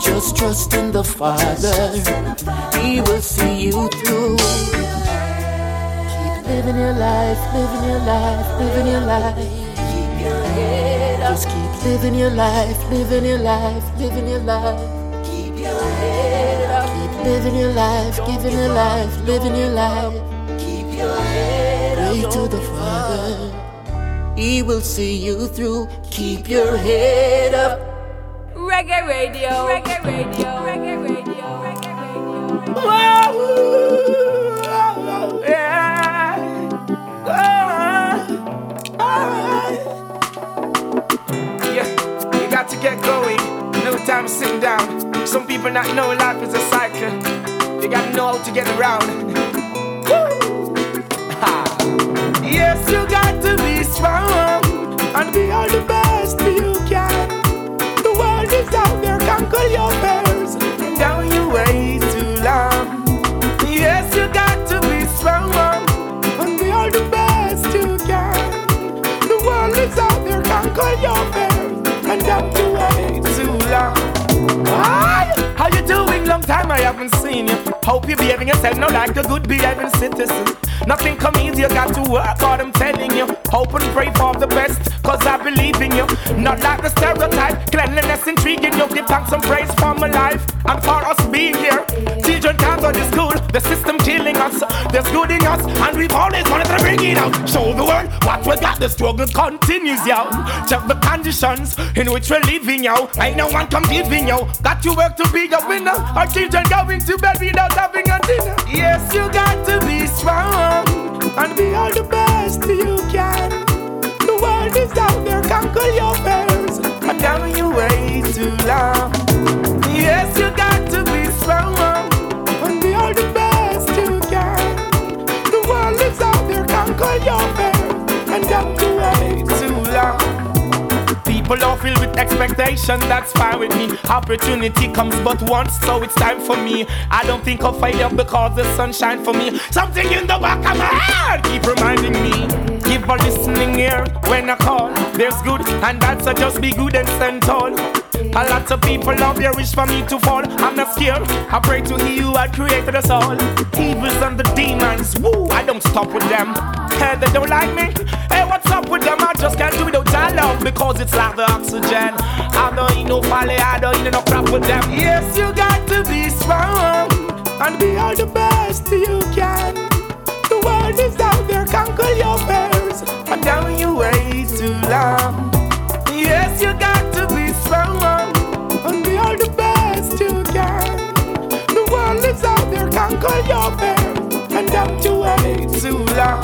just trust in the Father. He will see you through. Keep living your life, living your life, living your life. Just keep living your life, living your life, living your life. Keep your head up. Keep living your life, giving your life, living your life. Keep your head up. Pray to the Father. He will see you through. Keep your head up. Reggae radio, reggae radio, reggae radio, reggae radio. Yeah, time to down. Some people not know life is a cycle. You gotta know how to get around. (laughs) Yes, you got to be strong and be all the best haven't seen you. Hope you're behaving yourself now like a good behaving citizen. Nothing come easy, you got to work hard, I'm telling you. Hope and pray for the best, cause I believe in you. Not like the stereotype, cleanliness intriguing you. Give thanks and praise for my life and for us being here. Children can't go to school, the system killing us. There's good in us, and we've always wanted to bring it out. Show the world what we got. The struggle continues, yo. Check the conditions in which we're living, yo. Ain't no one competing, yo. Got to work to be a winner. Our children going to bed without having a dinner. Yes, you got to be strong and be all the best you can. The world is out there, conquer your fears. And down you way too long. Yes, you got People are filled with expectation, that's fine with me. Opportunity comes but once, so it's time for me. I don't think of failure because the sun shine for me. Something in the back of my head keep reminding me. Give a listening ear when I call. There's good and bad, so just be good and stand tall. A lot of people out there wish for me to fall. I'm not scared. I pray to He who had created us all. Evils and the demons, woo, I don't stop with them. Hey, they don't like me. Hey, what's up with them? I just can't do without your love because it's like the oxygen. I don't eat no folly, I don't eat no crap with them. Yes, you got to be strong and be all the best you can. The world is out there, conquer your fears. And down you way too long. Yes, you got to be strong and be all the best you can. The world is out there, conquer your fears. And down you way too long.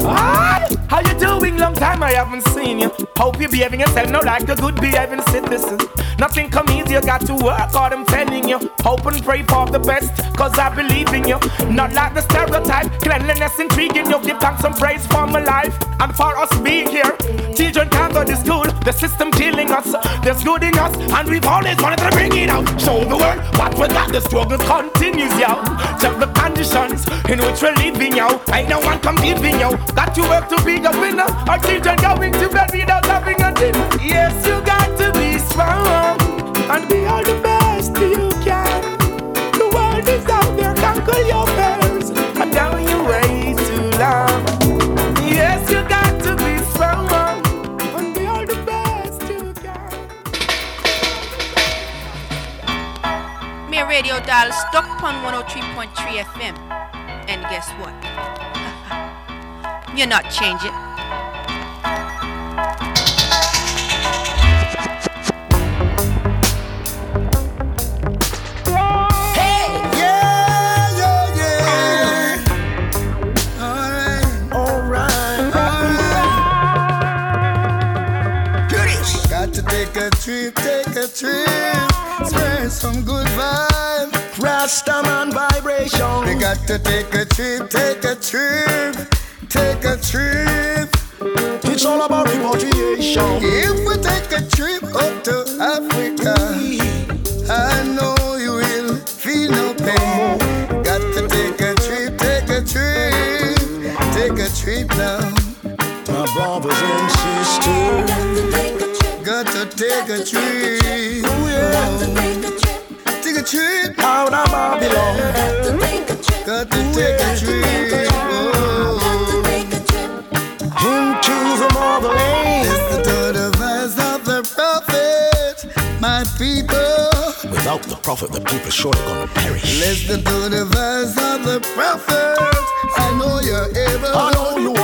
Hi, how you doing? Time I haven't seen you. Hope you're behaving yourself now like a good behaving citizen. Nothing come easy, you got to work hard, I'm telling you. Hope and pray for the best, cause I believe in you. Not like the stereotype, cleanliness intriguing you. Give thanks and praise for my life and for us being here. Children can't go to school, the system killing us. There's good in us, and we've always wanted to bring it out. Show the world what we got, the struggle continues, yo. Check the conditions in which we're living, yo. Ain't no one competing, yo. Got to work to be a winner. Our children going to bed without having a dinner. Yes, you got to be strong and be all the best you can. The world is out there, conquer your fears. And down you way too long. Yes, you got to be strong and be all the best you Me radio dial stuck on 103.3 FM. And guess what? (laughs) You're not changing. Trip. Spread some good vibe. Rastaman vibration. We got to take a trip, take a trip, take a trip. It's all about repatriation. If we take a trip up to Africa, I know you will feel no pain. Got to take a trip, take a trip, take a trip now. My brothers take a trip. Oh, yeah. Take a trip out of Babylon. Got to take a trip. Oh. Into the motherland. Listen to the voice of the prophet, my people. Without the prophet, the people surely gonna perish. Listen to the voice of the prophet. I know you're able. I know you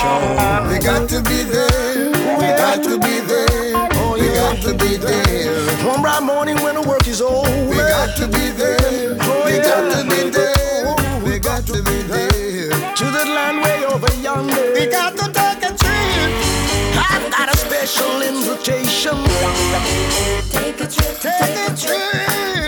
tribulation. We got to be there. We got to be there. We got to be there. One bright morning when the work is over. We got to be there. We got to be there. We got to be there. To the land way over yonder. We got to take a trip. I've got a special invitation. Take a trip. Take a trip.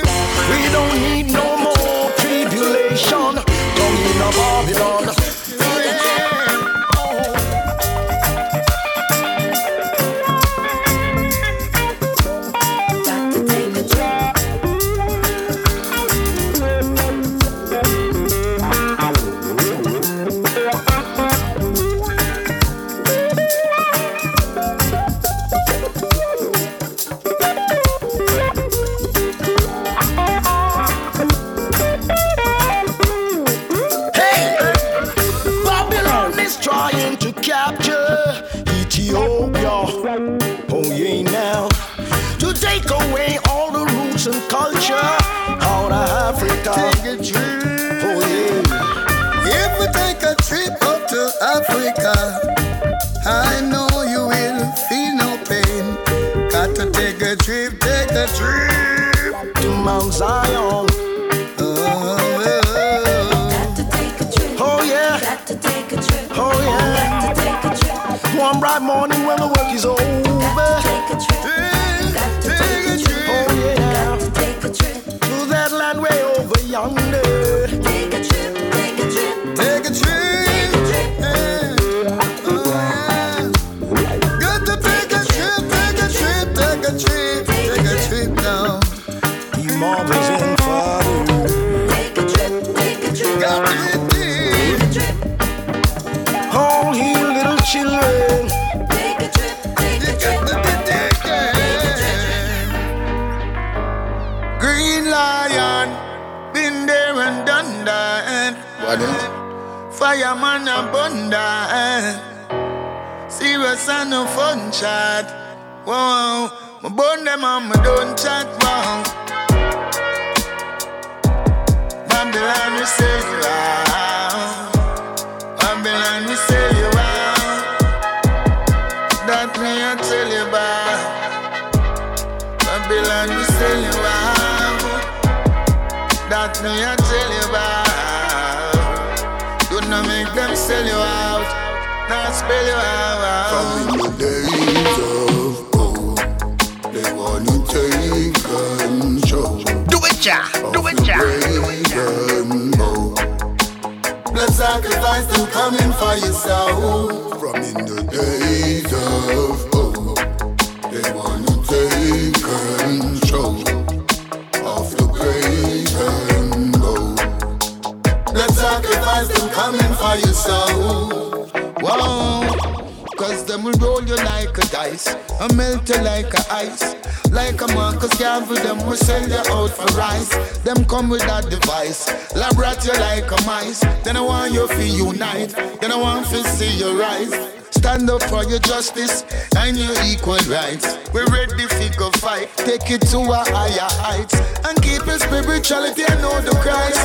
Justice and your equal rights. We're ready to go fight, take it to a higher heights, and keep your spirituality and know the Christ.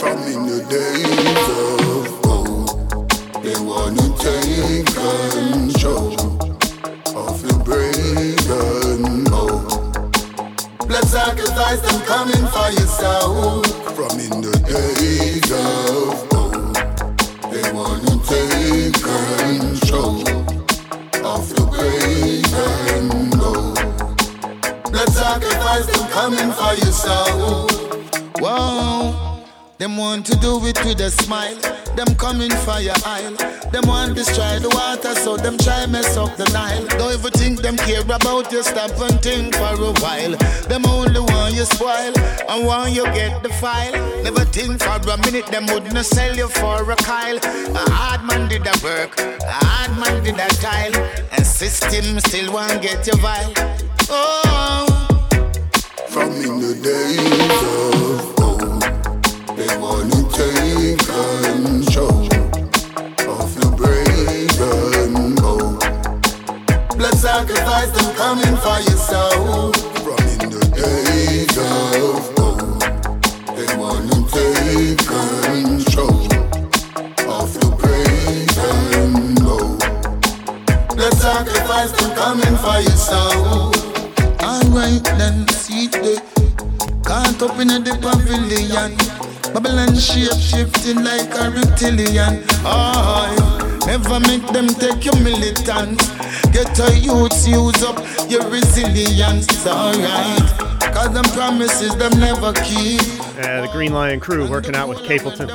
From in the days of old, they wanna take control of the brave and bold. Blood sacrifice them coming for your for aisle. Them want destroy the water, so them try mess up the Nile. Don't ever think them care about you. Stop and think for a while. Them only want you spoil and want you get the file. Never think for a minute. Them wouldn't sell you for a kyle. A hard man did a work. A hard man did a tile. And system still want get you vile. Oh. From in the days of old, they wanna take control pavilion Babylon shape shifting like a reptilian. Oh, never make them take your militant. Get a youths use up your resilience. Alright Cause them promises them never keep. Uh, the Green Lion crew working out with Capleton.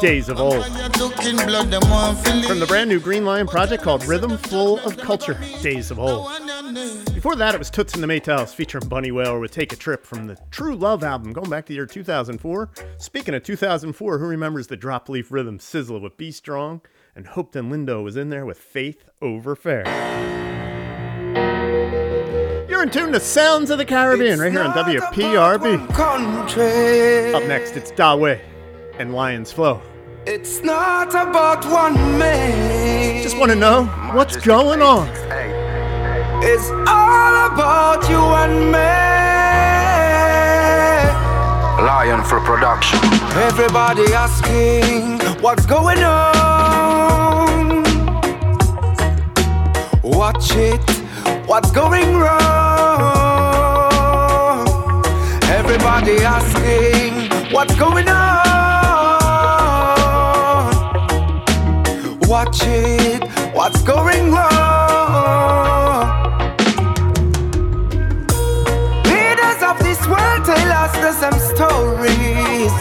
Days of old. Looking blood them want to From the brand new Green Lion project called Rhythm Full of Culture, Days of Old. Before that, it was Toots and the Maytals featuring Bunny Wailer with Take a Trip from the True Love album going back to the year 2004. Speaking of 2004, who remembers the drop leaf rhythm Sizzla with Be Strong? And Hope and Lindo was in there with Faith Over Fair. You're in tune to Sounds of the Caribbean right here on WPRB. Up next, it's Dawei and Lions Flow. It's not about one man. Just want to know what's going on. Is all about you and me. Lion for production. Everybody asking what's going on. Watch it, what's going wrong? Everybody the same stories.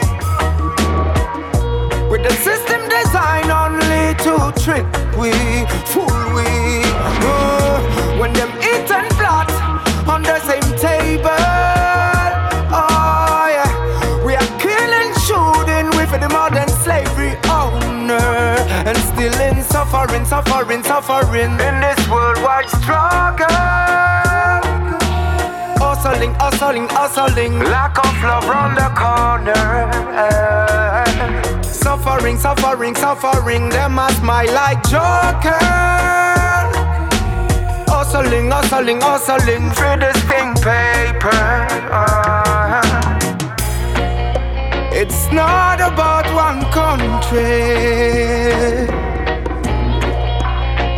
With the system designed only to trick we, fool we. Uh, when them eat and plot on the same table. Oh yeah, we are killing, shooting with the modern slavery owner, and still in suffering, suffering, suffering in this worldwide struggle. Hustling, hustling, hustling. Lack of love round the corner. Suffering, suffering, suffering. Them a smile like Joker. Hustling, hustling, hustling. For this thing paper. It's not about one country.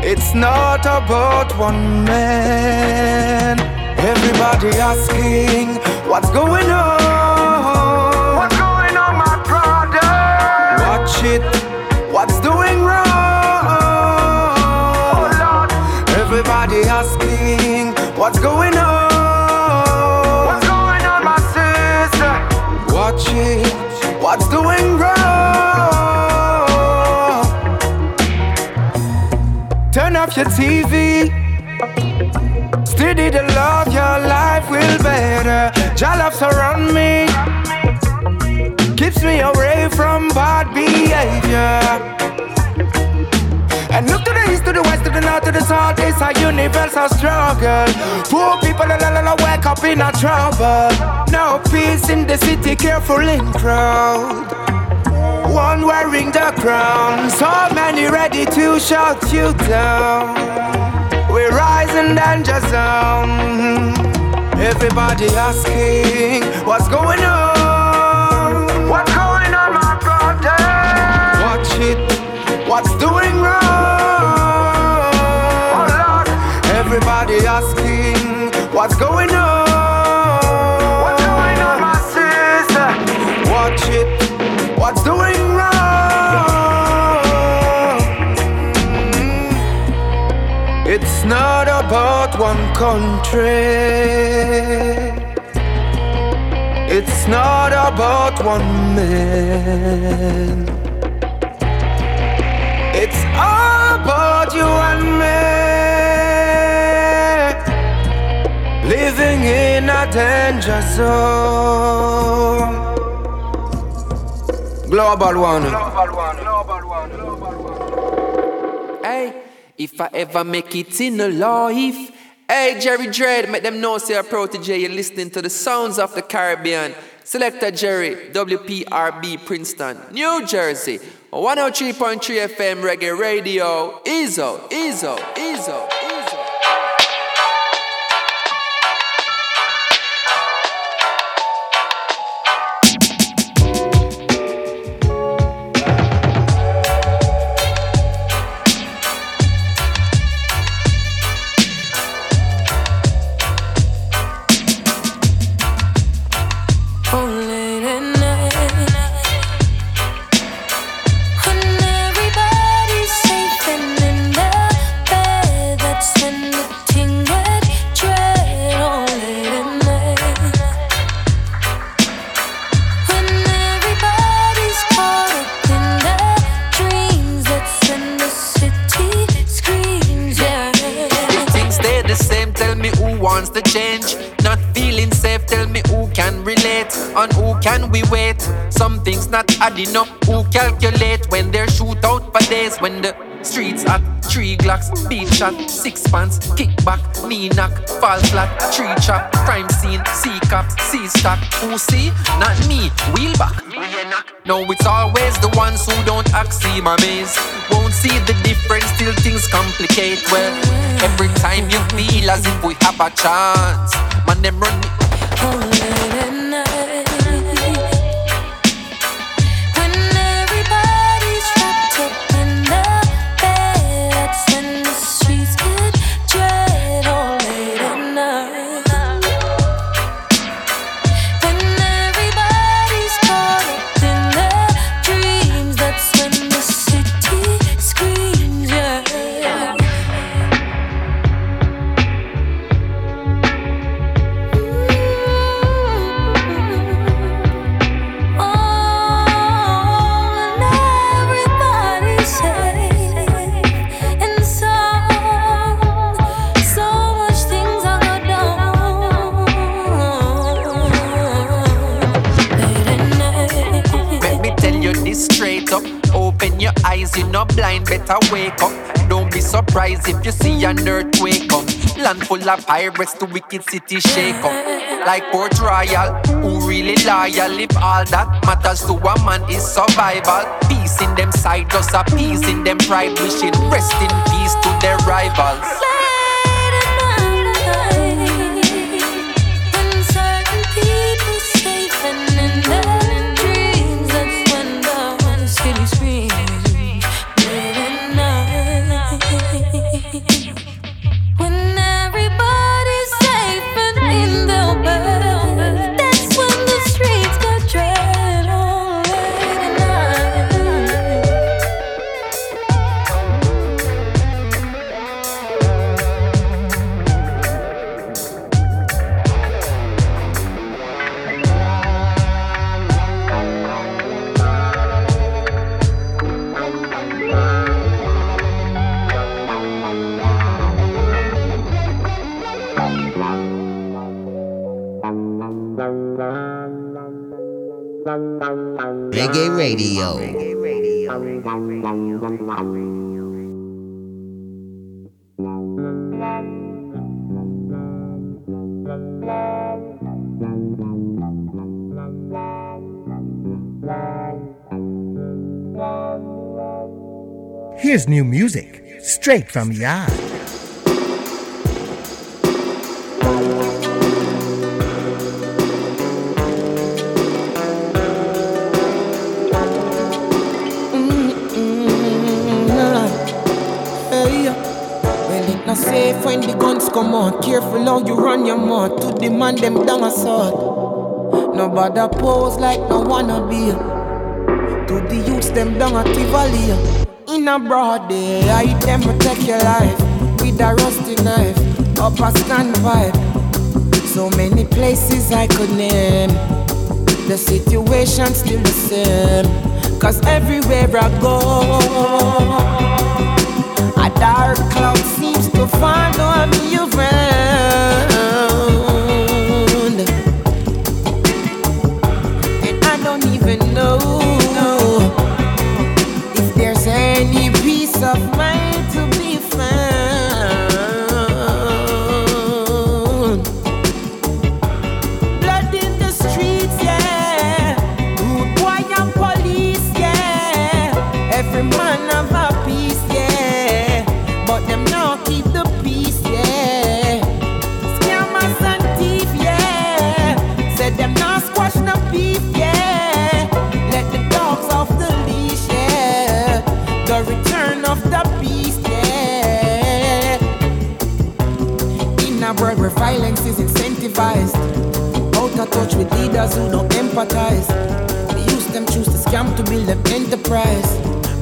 It's not about one man. Everybody asking what's going on. What's going on, my brother? Watch it. What's doing wrong? Oh Lord. Everybody asking what's going on. What's going on, my sister? Watch it. What's doing wrong? Turn off your TV. Steady to love, your life will better. Your love surround me, keeps me away from bad behavior. And look to the east, to the west, to the north, to the south. It's a universal struggle. Poor people, la la la, wake up in a trouble. No peace in the city, careful in crowd. One wearing the crown, so many ready to shut you down. We're rising danger zone. Everybody asking what's going on. Country. It's not about one man. It's all about you and me. Living in a danger zone. Global one. Global one. Global one. Global one. Hey, if I ever make it in the life. Hey, Jerry Dread, make them know say a Protoje. You're listening to the sounds of the Caribbean. Selector Jerry, WPRB Princeton, New Jersey. 103.3 FM Reggae Radio. Ezo, Ezo, Ezo. Oh, can we wait? Some things not adding up, who calculate when they shoot out for days. When the streets at three glocks, beat shot, six pants, kick back, knee knock, fall flat, tree trap, crime scene, see cops, see stock. Who see? Not me, wheel back. No, it's always the ones who don't act seem amazed. Won't see the difference till things complicate. Well, every time you feel as if we have a chance, man, them run blind, better wake up. Don't be surprised if you see an earthquake come. Land full of pirates, the wicked city shake up. Like Port Royal, who really loyal? If all that matters to a man is survival. Peace in them side, just a peace in them pride. Wishing rest in peace to their rivals. Radio. Here's new music straight from Yard. Careful how you run your mouth to demand them down a sword. Nobody pose like no wanna be. To the youths them down a Tivoli. In a broad day, I them protect your life with a rusty knife up a standpipe. So many places I could name. The situation still the same. Cause everywhere I go, a dark cloud seems to follow me around. Touch with leaders who don't empathize. They use them choose to scam to build them enterprise.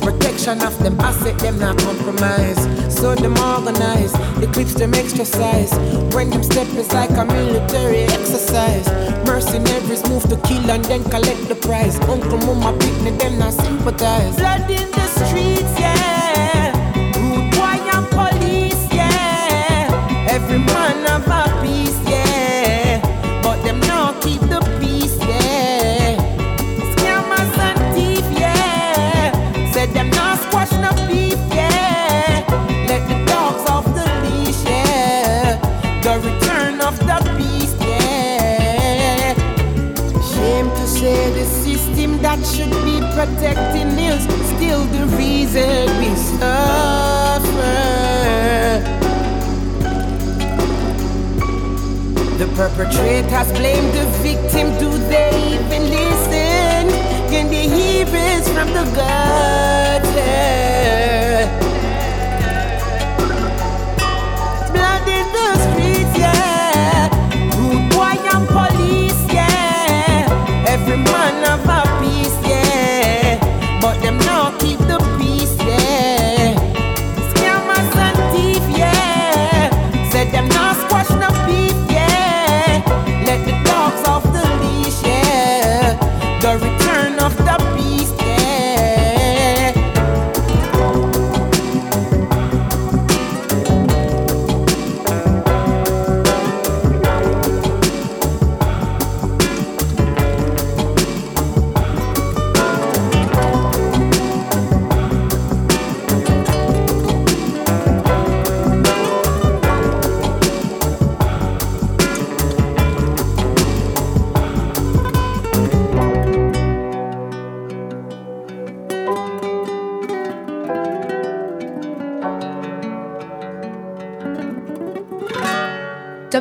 Protection of them asset, them not compromise. So them organize, the clips them exercise. When them step is like a military exercise. Mercenaries move to kill and then collect the prize. Uncle, mama, picnic, them not sympathize. Blood in the streets, yeah. Rude boy and police, yeah. Every man should be protecting is still the reason we suffer. The perpetrators blame the victim. Do they even listen? Can they hear it from the gutter?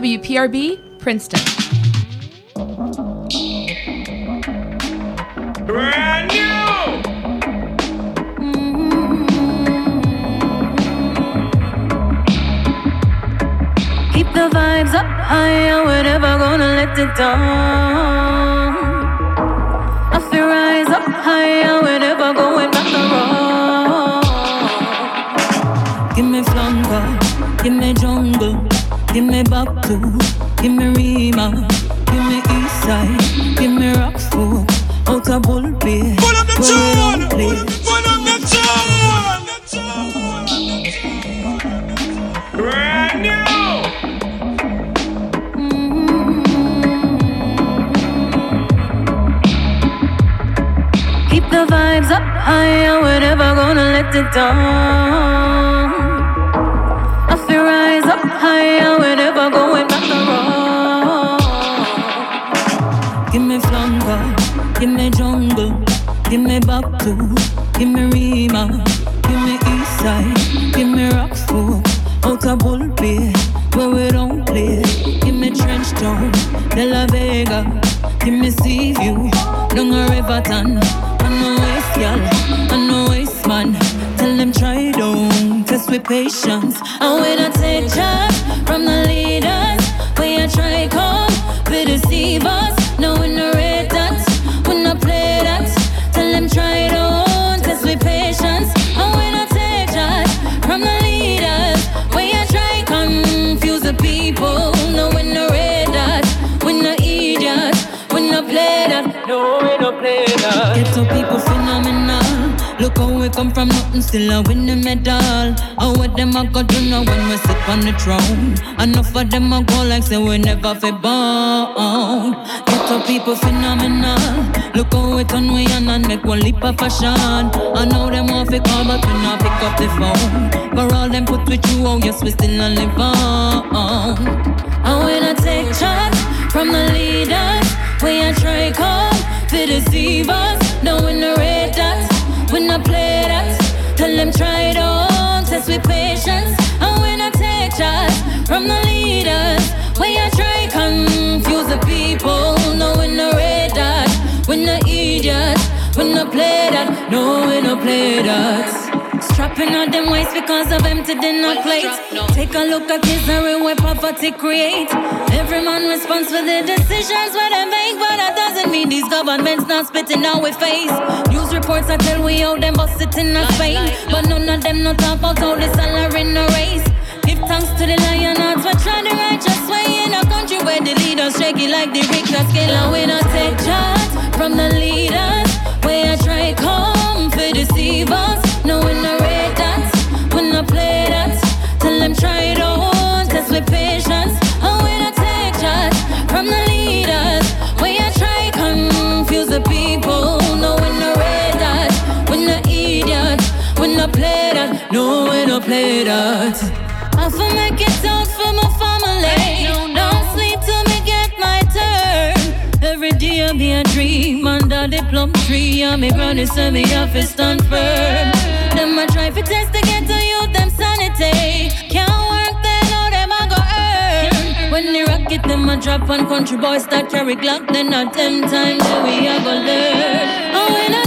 WPRB, Princeton. Brand new. Mm-hmm. Keep the vibes up higher, we're never gonna let it down. I feel rise up higher, we're never going back around. Give me flanker, give me jungle, give me back to, give me Rema, give me east side, give me Rockfort, out of Bull Bay. Pull up the tune, pull up the tune. Brand new. Mm-hmm. Keep the vibes up higher, we're never gonna let it down. Test with patience. And when I take charge from the leaders, when try come, we deceive us. No we no rate that, we no play that. Tell them try don't test with patience. And when take charge from the leaders, when I try confuse the people. No we no rate that, we no idiot, we no play that. No we no play that. Get to people phenomenal. Look how we come from nothing, still I win the medal. What them a go do now when we sit on the throne? Enough of them a go like say we never fi born. Get to people phenomenal. Look how we turn we on and make one leap of fashion. I know them want fi call, but we not pick up the phone. For all them put with you, oh yes we still a live on. And when I take charge from the leaders, we a try call to deceive us. No we no rate that, we no play that. Tell them try it on, test with patience. And when I take charge from the leaders, we a try confuse the people. No we no rate that, we no idiot, we no play that. No we no play that. Strapping on them waist because of empty dinner plates. Take a look at misery where poverty create. Every man responds for the decisions where they make, but that doesn't mean these governments not spitting out with face. Reports that tell we how them bust it in a Spain, but none of them not talk about how the salary in the race. Give thanks to the lion hearts, we're trying the righteous way in a country where the leaders shake it like the Richter scale, and we not take charge from the leaders. Where I try come for deceive us, no we no rate that, we no play that. Tell them try it on, test with patience, play that. I for make it out for my family. Don't sleep till me get my turn. Every day I be a dream under the plum tree, and me granny say me have to stand firm. Them a try fi test to get to you, them sanity. Can't work, they know them a go earn. When they rock it, them a drop and country boys start carry Glock, then at them time that we have a learn. And we not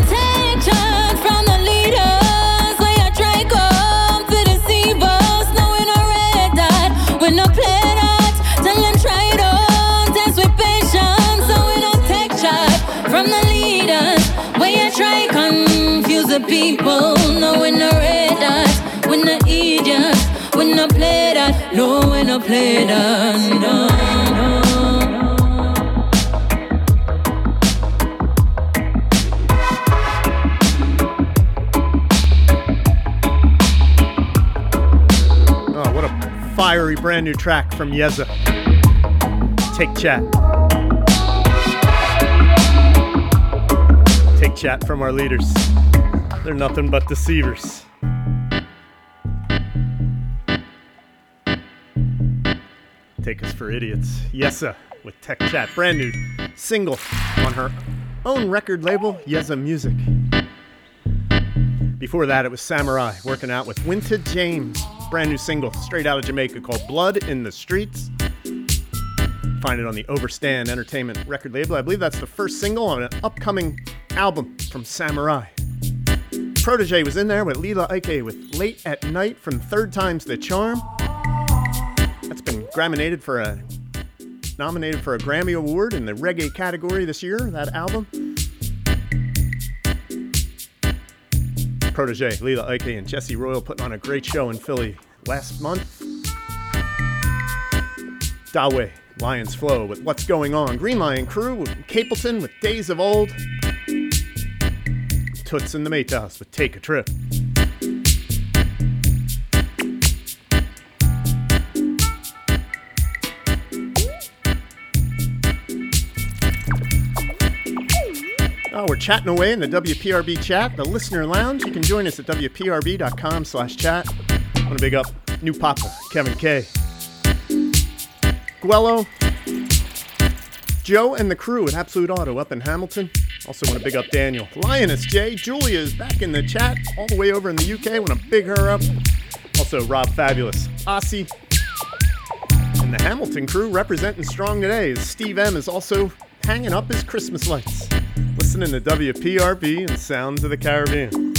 the people. No we no red dot, we no idiots, we no play that. No we no play that. No. Oh, what a fiery brand new track from Yeza. Take chat. Take chat from our leaders. They're nothing but deceivers. Take us for idiots. Yeza with Tech Chat. Brand new single on her own record label, Yeza Music. Before that, it was Samory I working out with Winta James. Brand new single straight out of Jamaica called Blood in the Streets. Find it on the Overstand Entertainment record label. I believe that's the first single on an upcoming album from Samory I. Protoje was in there with Lila Iké with Late at Night from Third Time's the Charm. That's been nominated for a nominated for a Grammy Award in the reggae category this year, that album. Protoje, Lila Iké, and Jesse Royal putting on a great show in Philly last month. Dawe, Lions Flow with What's Going On. Green Lion Crew with Capleton with Days of Old. Toots and the Maytals with Take a Trip. Oh, we're chatting away in the WPRB chat, the listener lounge. You can join us at WPRB.com slash chat. I want to big up New Papa, Kevin K. Guello, Joe and the crew at Absolute Auto up in Hamilton. Also want to big up Daniel. Lioness J. Julia is back in the chat all the way over in the UK. Want to big her up. Also Rob Fabulous. Aussie. And the Hamilton crew representing strong today is Steve M is also hanging up his Christmas lights. Listening to WPRB and Sounds of the Caribbean.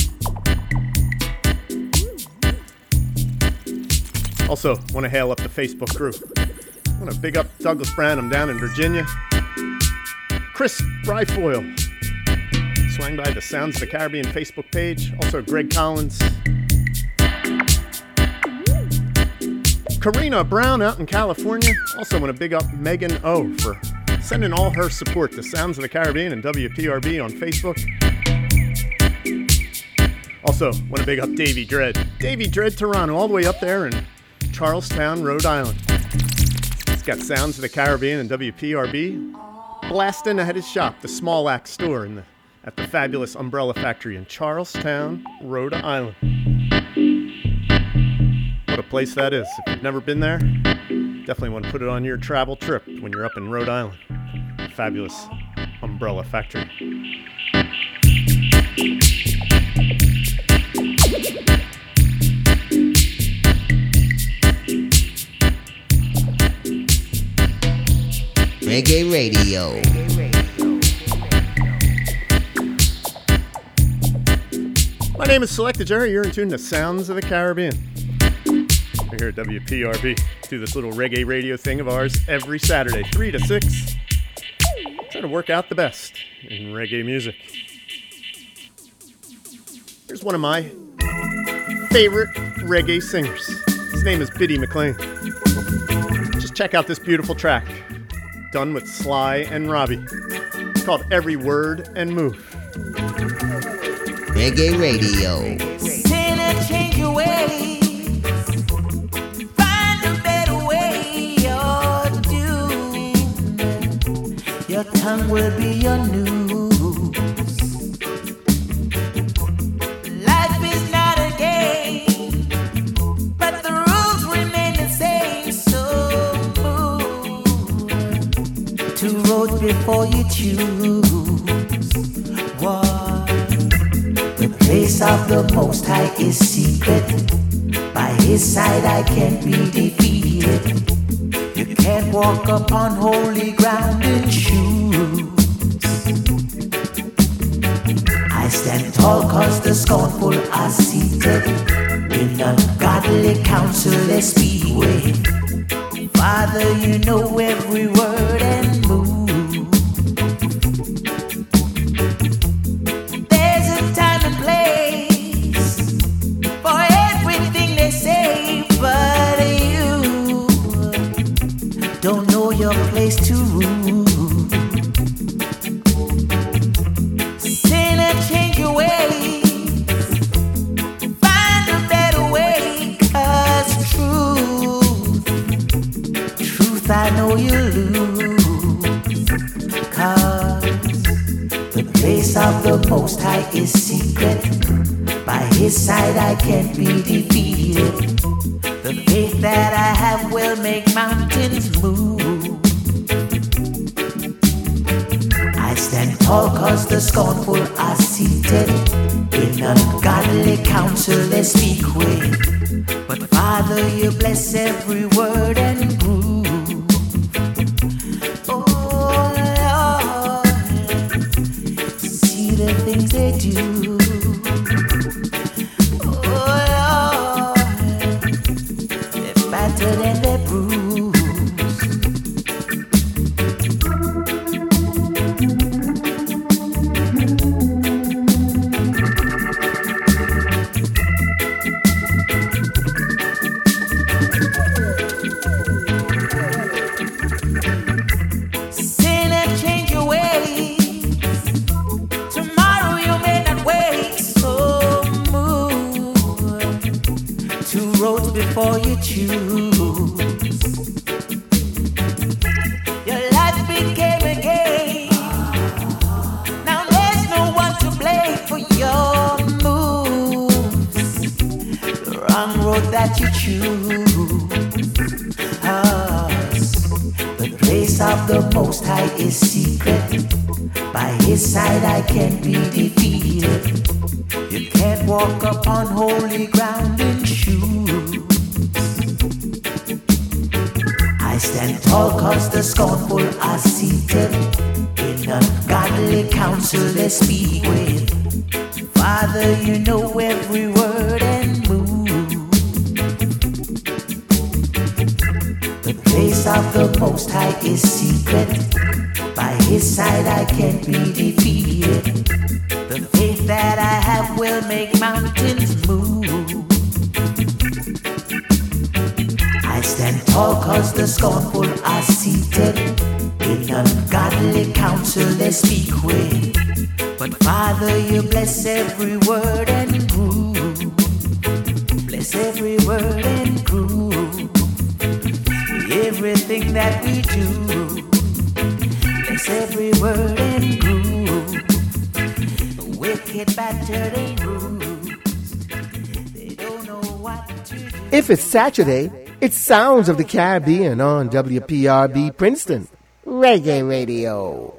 Also, want to hail up the Facebook group. Want to big up Douglas Branham down in Virginia. Chris Bryfoyle. Swang by the Sounds of the Caribbean Facebook page. Also, Greg Collins. Karina Brown out in California. Also, want to big up Megan O for sending all her support to Sounds of the Caribbean and WPRB on Facebook. Also, want to big up Davey Dread. Davey Dread Toronto, all the way up there in Charlestown, Rhode Island. He's got Sounds of the Caribbean and WPRB blasting at his shop, the Small Axe store in the, at the fabulous Umbrella Factory in Charlestown, Rhode Island. What a place that is. If you've never been there, definitely want to put it on your travel trip when you're up in Rhode Island. Fabulous Umbrella Factory. Reggae Radio. My name is Selecta Jerry. You're in tune to Sounds of the Caribbean. We're here at WPRB. Do this little reggae radio thing of ours every Saturday, 3 to 6. Try to work out the best in reggae music. Here's one of my favorite reggae singers. His name is Bitty McLean. Just check out this beautiful track, done with Sly and Robbie. It's called Every Word and Move. Reggae Radio. Sin change your ways. Find a better way to do. Your tongue will be your news. Life is not a game, but the rules remain the same. So move two roads before you choose. Place of the Most High is secret. By His side I can't be defeated. You can't walk upon holy ground in shoes. I stand tall cause the scornful are seated in ungodly counsel they speak with. Father, you know every word place to rule. Sinner, change your ways. Find a better way, 'cause truth, truth, I know you lose. 'Cause the place of the Most High is secret. By His side, I can't be defeated. The faith that I have will make mountains move. Tall cause the scornful are seated in ungodly counsel they speak with. But Father, you bless every word and groove. Saturday, it's Sounds of the Caribbean on WPRB Princeton. Reggae Radio.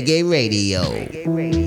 Reggae Radio. We've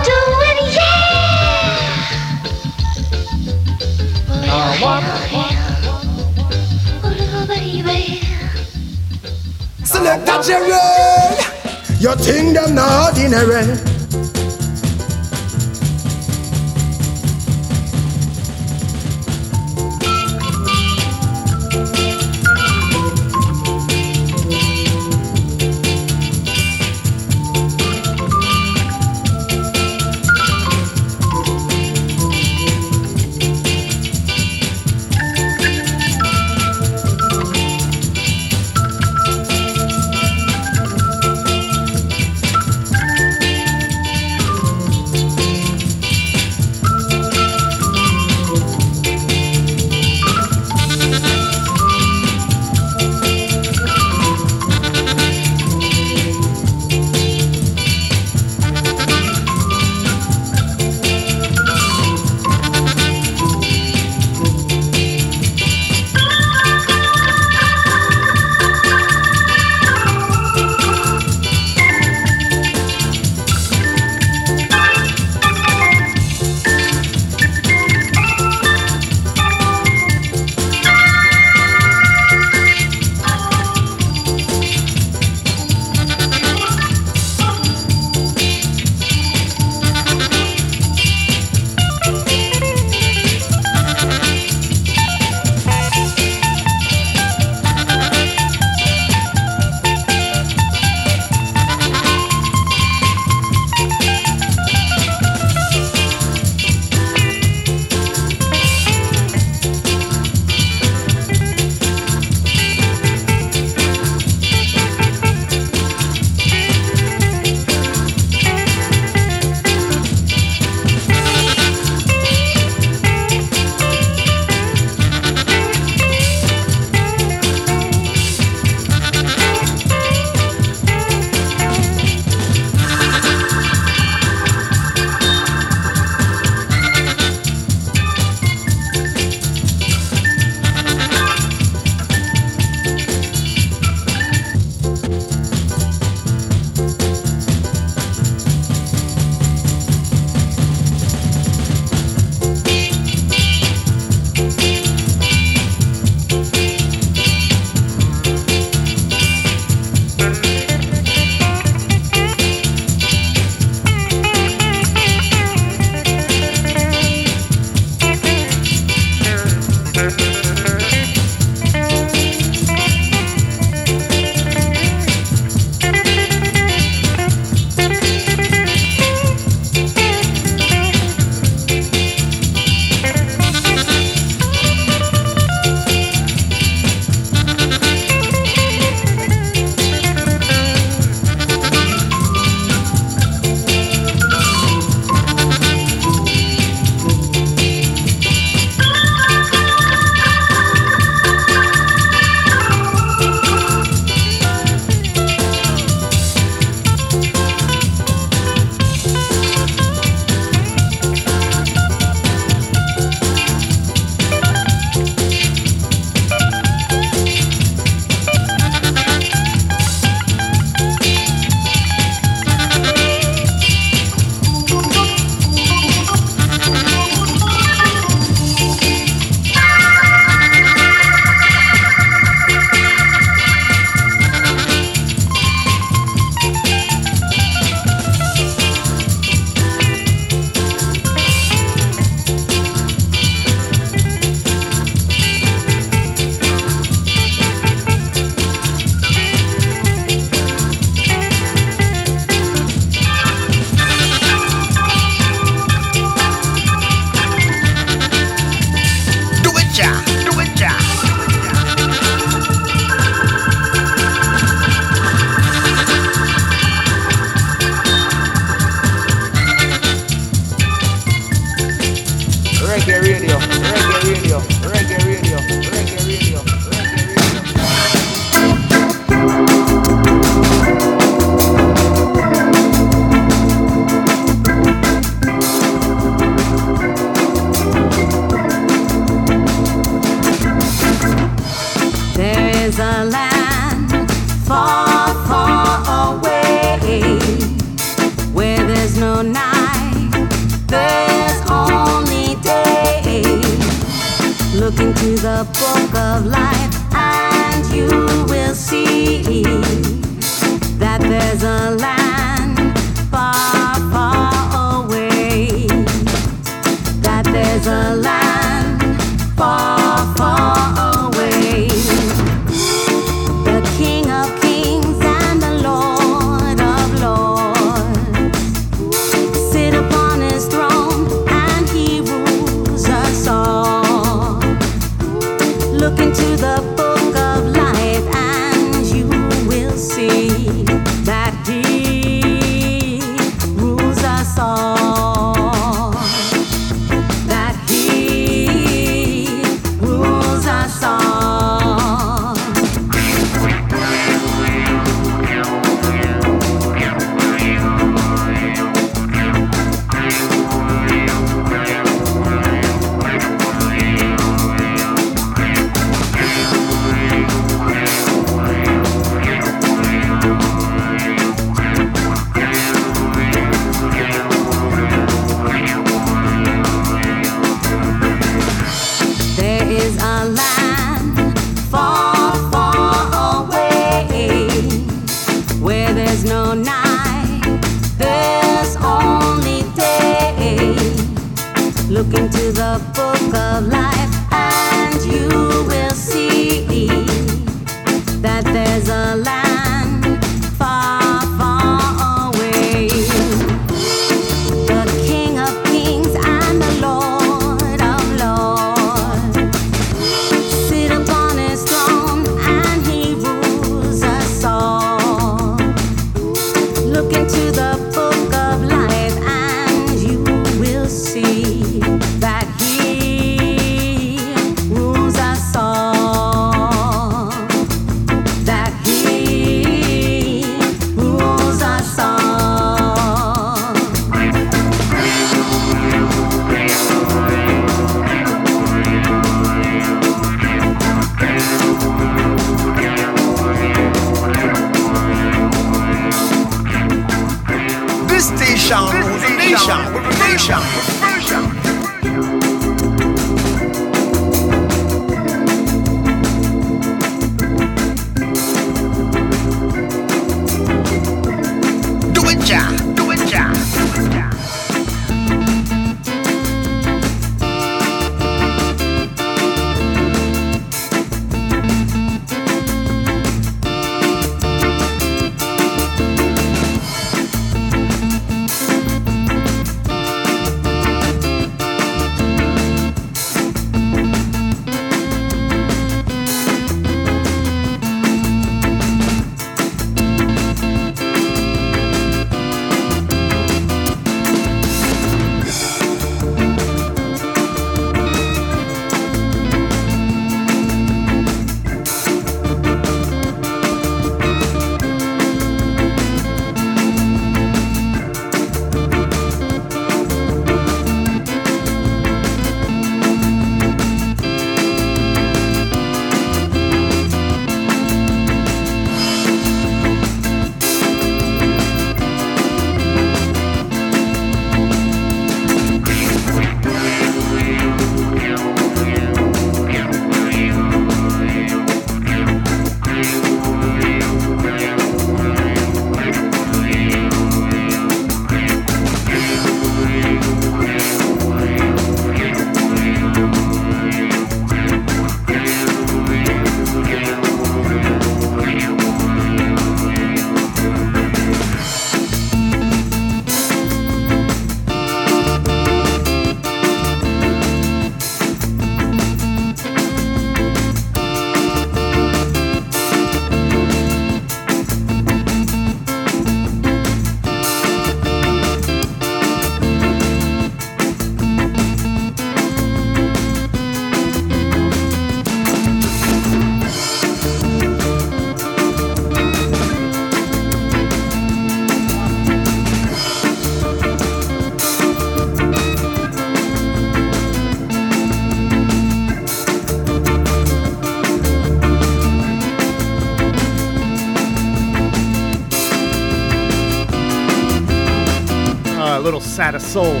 Sada Soul.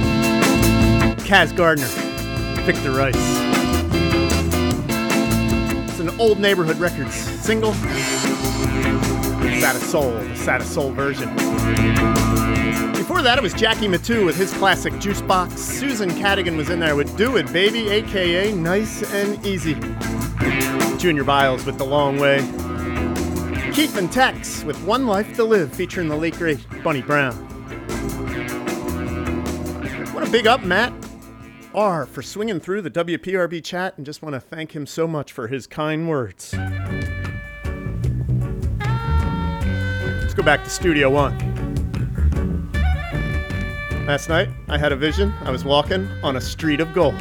Kaz Gardner, Victor Rice. It's an old neighborhood records single. Sada Soul, the Sada Soul version. Before that, it was Jackie Mittoo with his classic Juice Box. Susan Cadogan was in there with Do It Baby, aka Nice and Easy. Junior Byles with The Long Way. Keith and Tex with One Life to Live, featuring the late great Bunny Brown. Want to big up Matt R for swinging through the WPRB chat and just want to thank him so much for his kind words. Let's go back to Studio One. Last night, I had a vision. I was walking on a street of gold.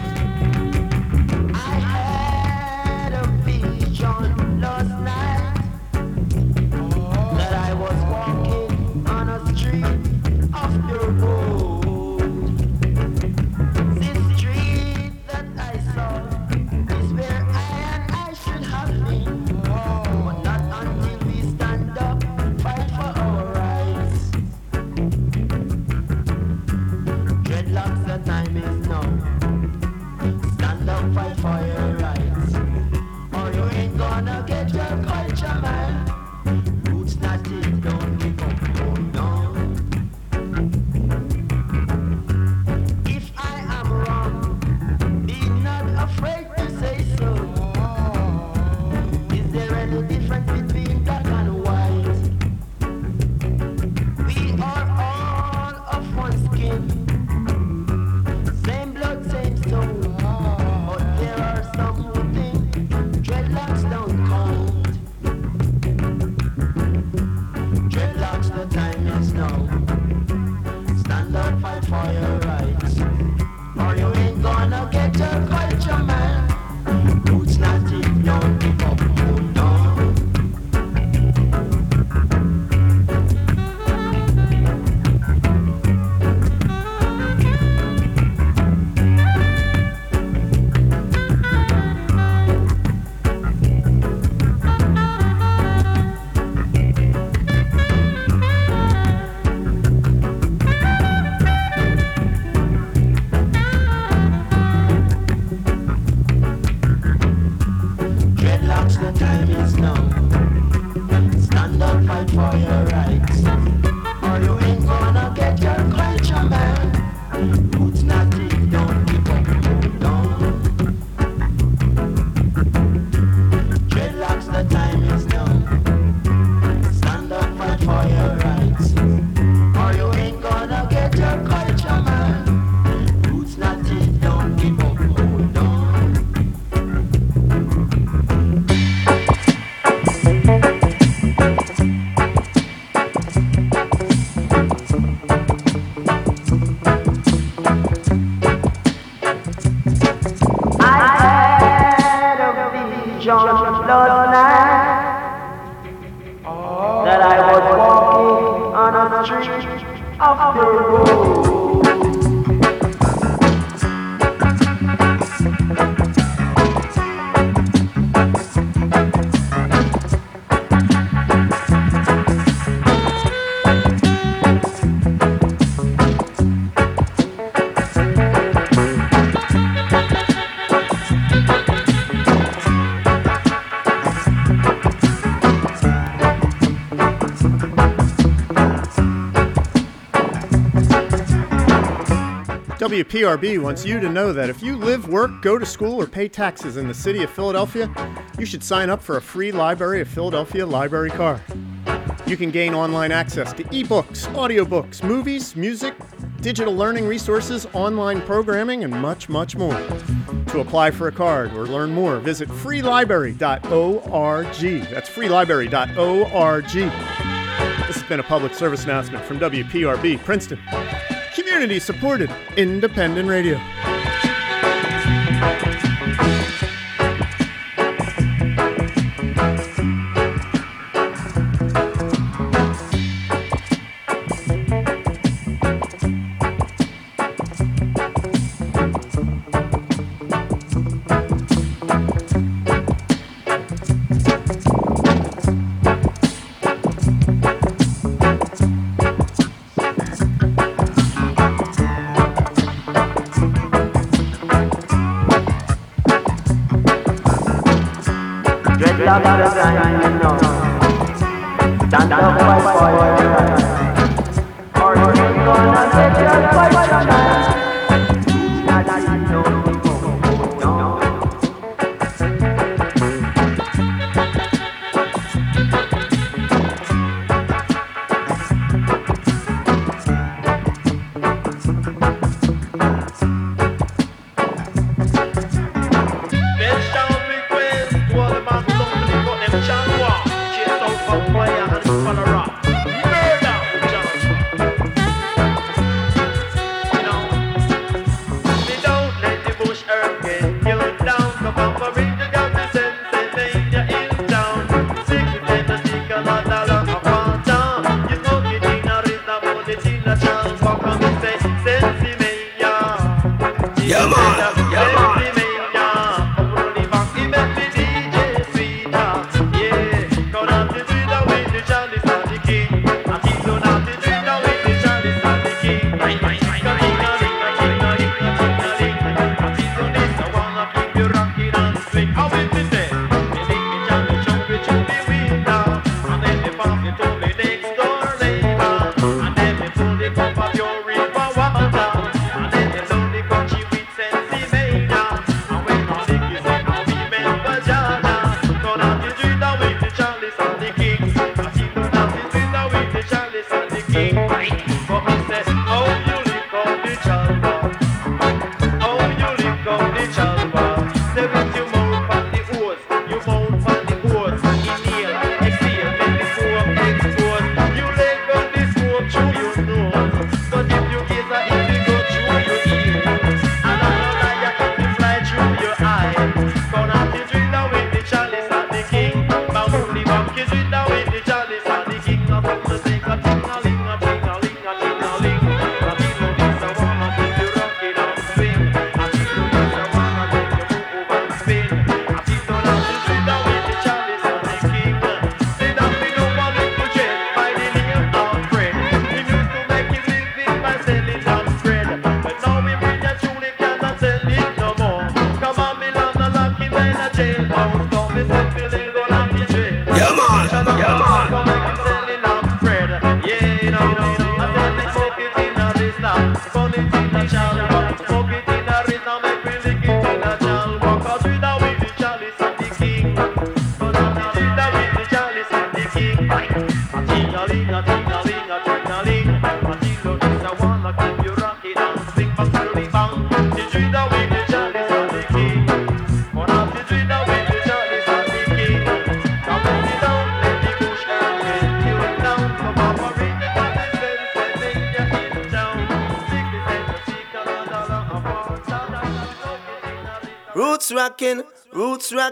WPRB wants you to know that if you live, work, go to school, or pay taxes in the city of Philadelphia, you should sign up for a free Library of Philadelphia library card. You can gain online access to ebooks, audiobooks, movies, music, digital learning resources, online programming, and much, much more. To apply for a card or learn more, visit freelibrary.org. That's freelibrary.org. This has been a public service announcement from WPRB Princeton. Community supported independent radio.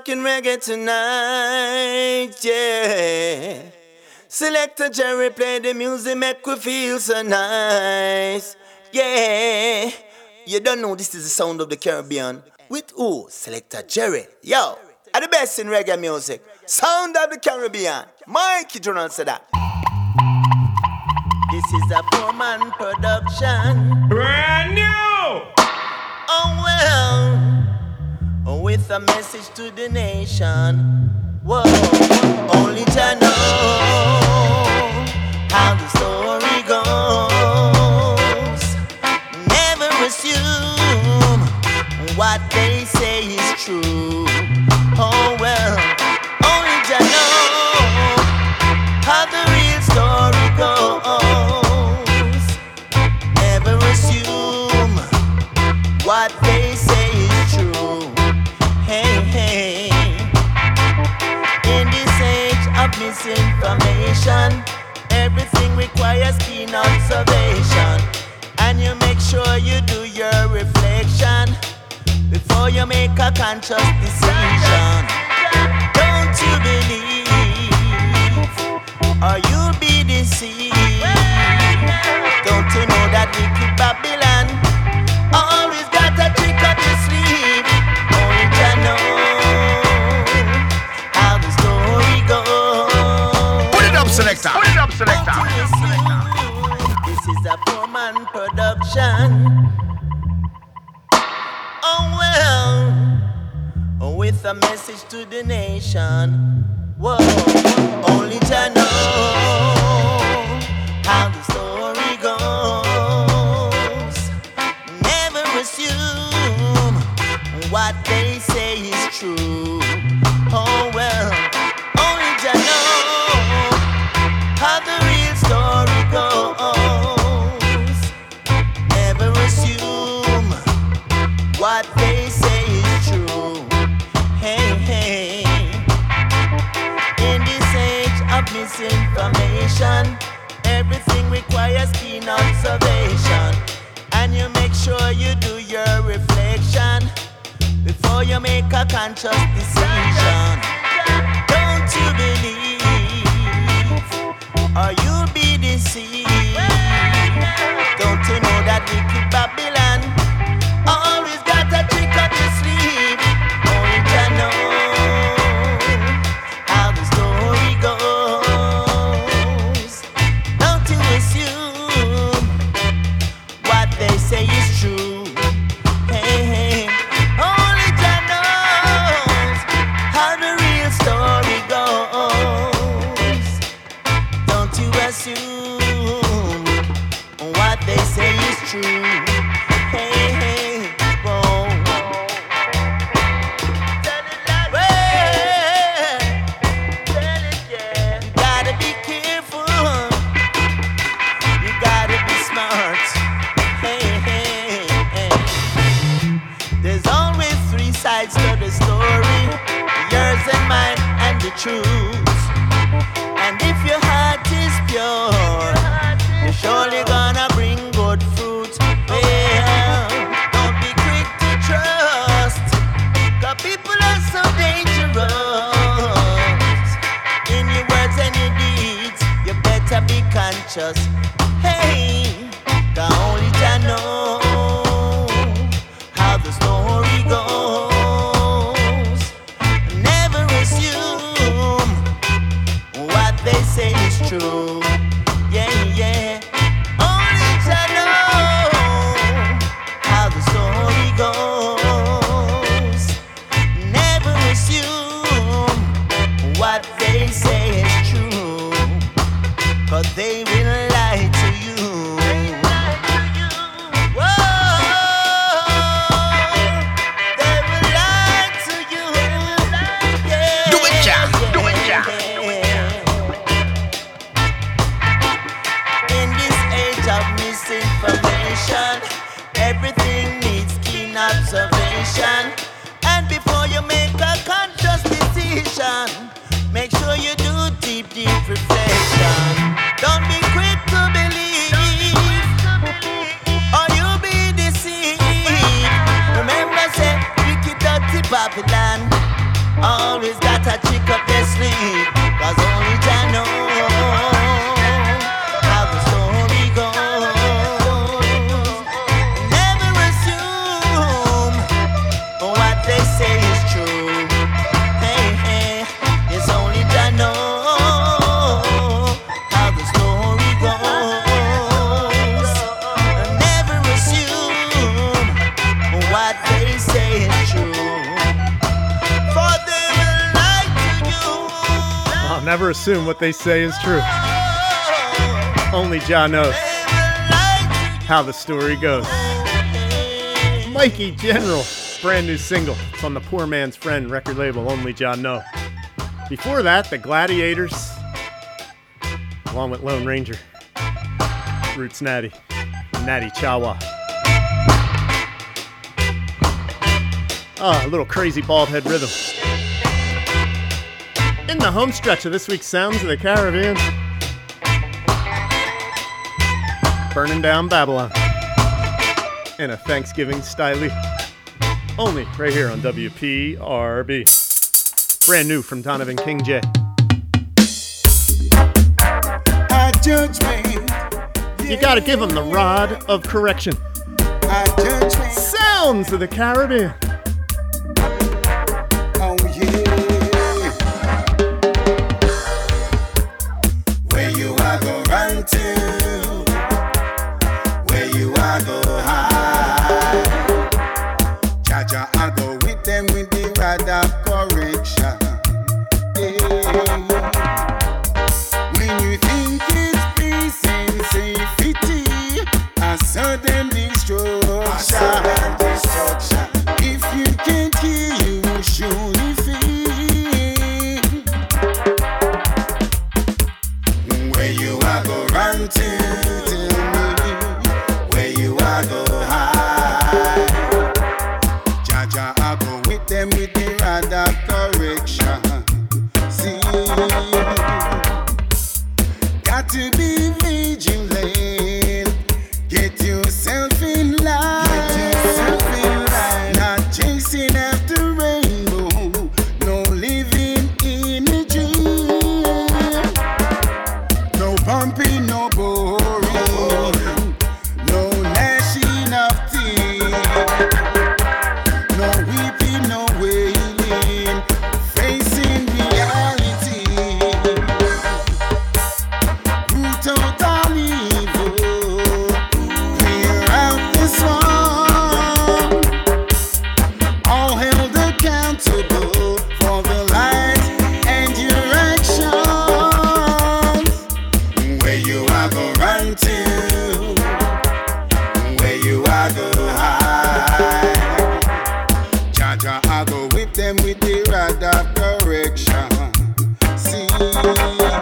rocking reggae tonight, yeah. Selector Jerry play the music, make we feel so nice, yeah. You don't know this is the sound of the Caribbean. With who? Selector Jerry. Yo, are the best in reggae music. Sound of the Caribbean. Mikey General said that. This is a poor man production. a message to the nation. Whoa. see. assume what they say is true. Only John knows how the story goes. Mikey General, brand new single. It's on the Poor Man's Friend record label, Only John Know. Before that, the Gladiators, along with Lone Ranger, Roots Natty, Natty Chawa. Ah, oh, a little crazy bald head rhythm the home stretch of this week's Sounds of the Caribbean. Burning down Babylon. In a Thanksgiving style. Only right here on WPRB. Brand new from Donovan Kingjay. You gotta give him the rod of correction. Sounds of the Caribbean. I go with them with the rod of correction. See.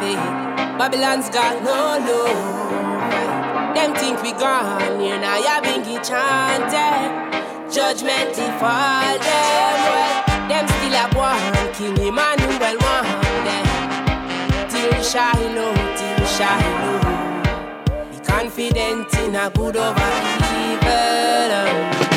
Babylon's got no love. Them think we gone, you know, you been get chanted. Judgment for them. Them still a one, King Emmanuel one them. Till Shiloh, till Shiloh. Be confident in a good over evil.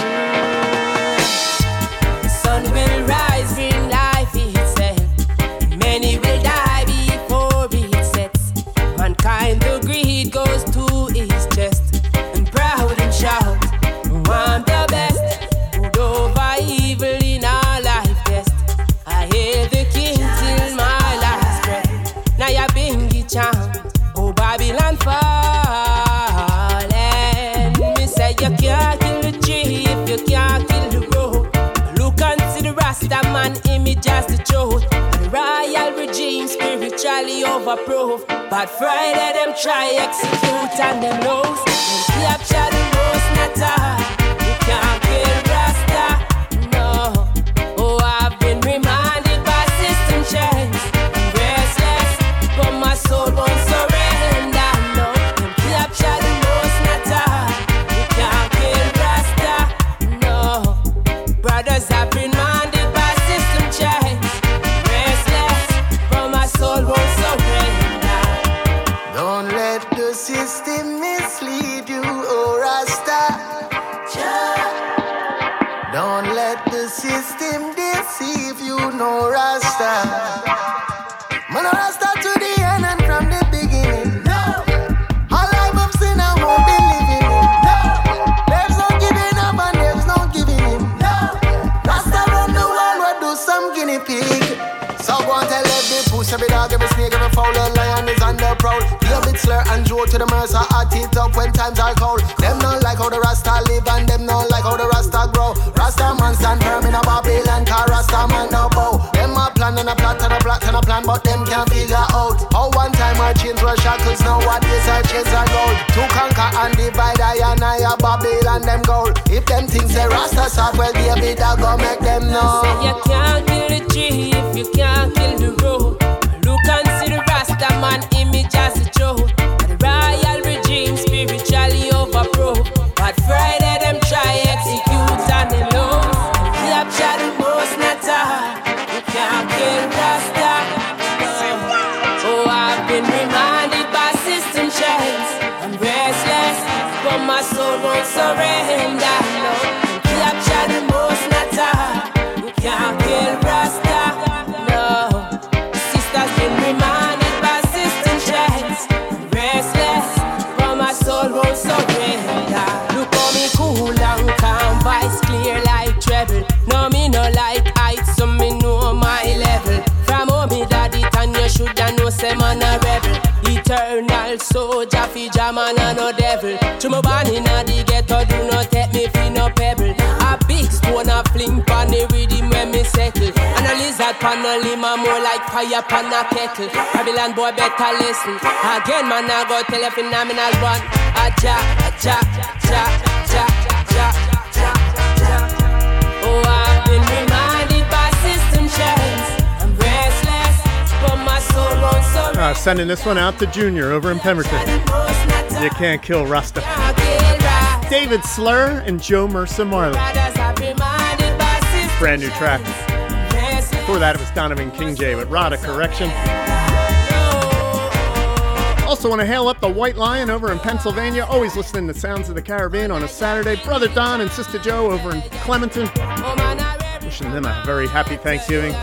overproof. But Friday, them try execute and them lose. Say man a rebel. Eternal soldier, fi man and no devil. To my born inna the ghetto, do not take me fi no pebble. A big stone a fling pon the rhythm when me settle. And a lizard pon a limb a more like fire pon a kettle. Babylon boy better listen. Again man I go tell you phenomenal one. A ja, a ja, ja, ja, ja, ja, ja. Oh, Uh, sending this one out to Junior over in Pemberton. You can't kill Rasta. David Slur and Jo Mersa Marley. Brand new track. Before that, it was Donovan Kingjay with Rada Correction. Also, want to hail up the White Lion over in Pennsylvania. Always listening to Sounds of the Caribbean on a Saturday. Brother Don and Sister Joe over in Clementon. Wishing them a very happy Thanksgiving.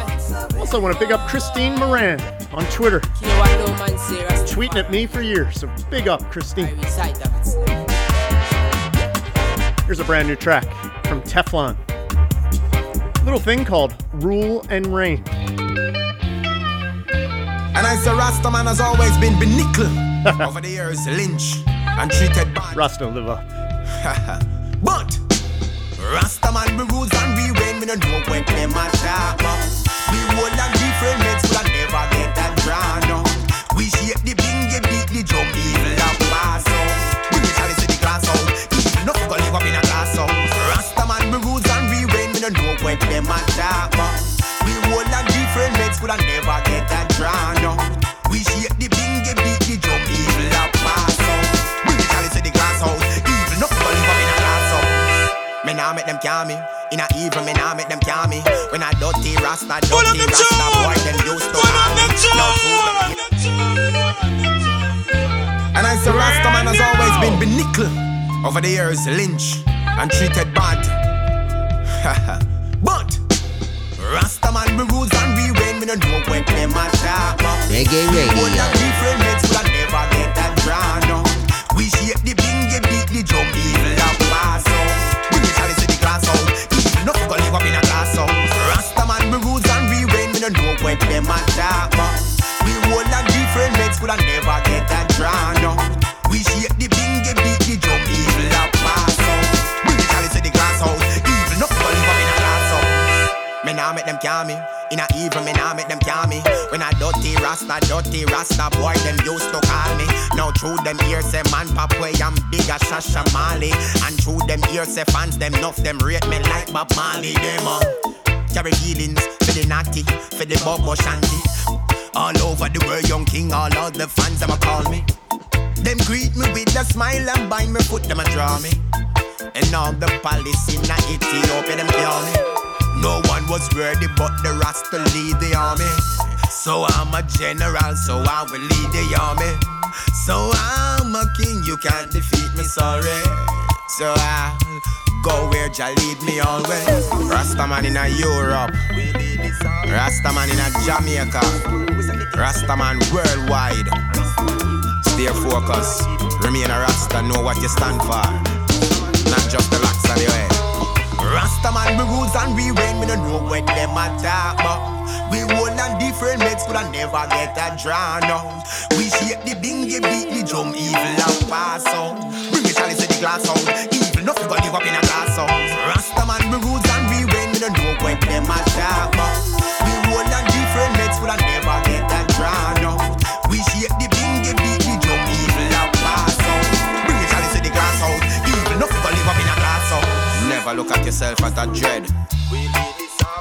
Also, want to big up Christine Moran on Twitter. Tweeting at me for years, so big up, Christine. Here's a brand new track from Teflon. Little thing called Rule and Reign. And I say Rasta man has always been benickle. (laughs) Over the years, lynch and treated bad. Rasta live up. (laughs) but Rasta man we rules and we reign. Me no know when them a talk. No. We hold and different mates, but never get drawn. No. We shape the bingy, beat the drum, evil and pass out. The chalice to the glass out. Enough go live up in a glass. Rasta man we rules and we reign. Me no know when them a talk. no. We hold and different mates, but never get drawn. No. We shape the bingy, beat the drum, evil and pass out. The chalice to the glass house. Evil enough go live up in a glass. Me nah make them calm me. In a evil, me nah make them calm me. I dirty rasta, dirty rasta boy, them used to call me. Now prove. And I say Rasta man has always been benickle. Over the years, lynch and treated bad. (laughs) but Rasta man we rules and we reign. Me no know when them a talk. no. Reggae We Radio. hold and different mates, but I never get that drawn. no. We shape the bingy, beat the drum, evil and pass out. Bring the chalice to the glass out. Evil enough go live up in a when them a talk. no. We hold and different mates, but I never get that drawn. no. We shape the bingy, beat the drum, evil and pass out. The chalice to the glass house. Evil go live up in a glass house. Me nah make them calm me. In a evil, me nah make them calm me. When I dirty rasta, dirty rasta boy, them used to call me. Now through them ears, say man pop way, I'm big as Shasha Mali. And through them ears, say fans, them nuff, them rate me like Bob Marley. Them uh, carry healings for the naughty, for the bobo shanti. All over the world, young king, all of the fans, them a call me. Them greet me with a smile and bind me foot, them a draw me. And all the police in Ethiopia, them call me. No one was worthy but the Rasta lead the army. So I'm a general, so I will lead the army. So I'm a king, you can't defeat me, sorry. So I'll go where Jah lead me always. Rastaman in a Europe, Rastaman in a Jamaica, Rastaman worldwide. Stay focused, remain a Rasta, know what you stand for, not just the locks on your head. Rastaman we rules and we reign, we don't know when them attack, but we hold on different mates, but I never get that drown out. We shake the bingy, beat the drum, evil and pass out. Bring the chalice to the glass out, live up in a glass house. Rastaman we rules and we reign, we don't know when them attack, but we hold on different mates, but I never get that drown out. We shake the bingy, beat the drum, evil and pass out. Bring chalice to the glass out, evil nothing but live up in a glass house. Never look at yourself as a dread.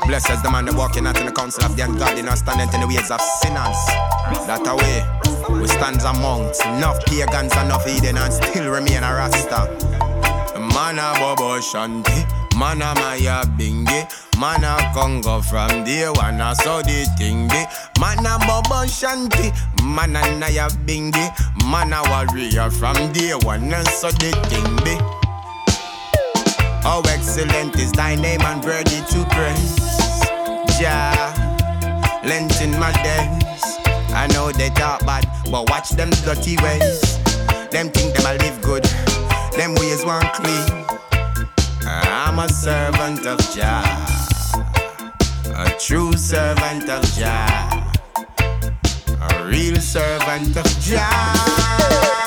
Blessed is the man that walking out in the council of the ungodly, not standing in the ways of sinners. That away, we stand amongst enough pagans, enough heathen, and still remain a rasta. Man a bobo shanti, man a maya bingi, man a congo from day one, I saw the thing be. Man a bobo shanti, man a naya bingi, man a warrior from day one, and so the thing be. How excellent is thy name and worthy to praise. Jah, lent in my days. I know they talk bad, but watch them dirty ways. Them think them a live good, them ways weren't clean. I'm a servant of Jah, a true servant of Jah, a real servant of Jah.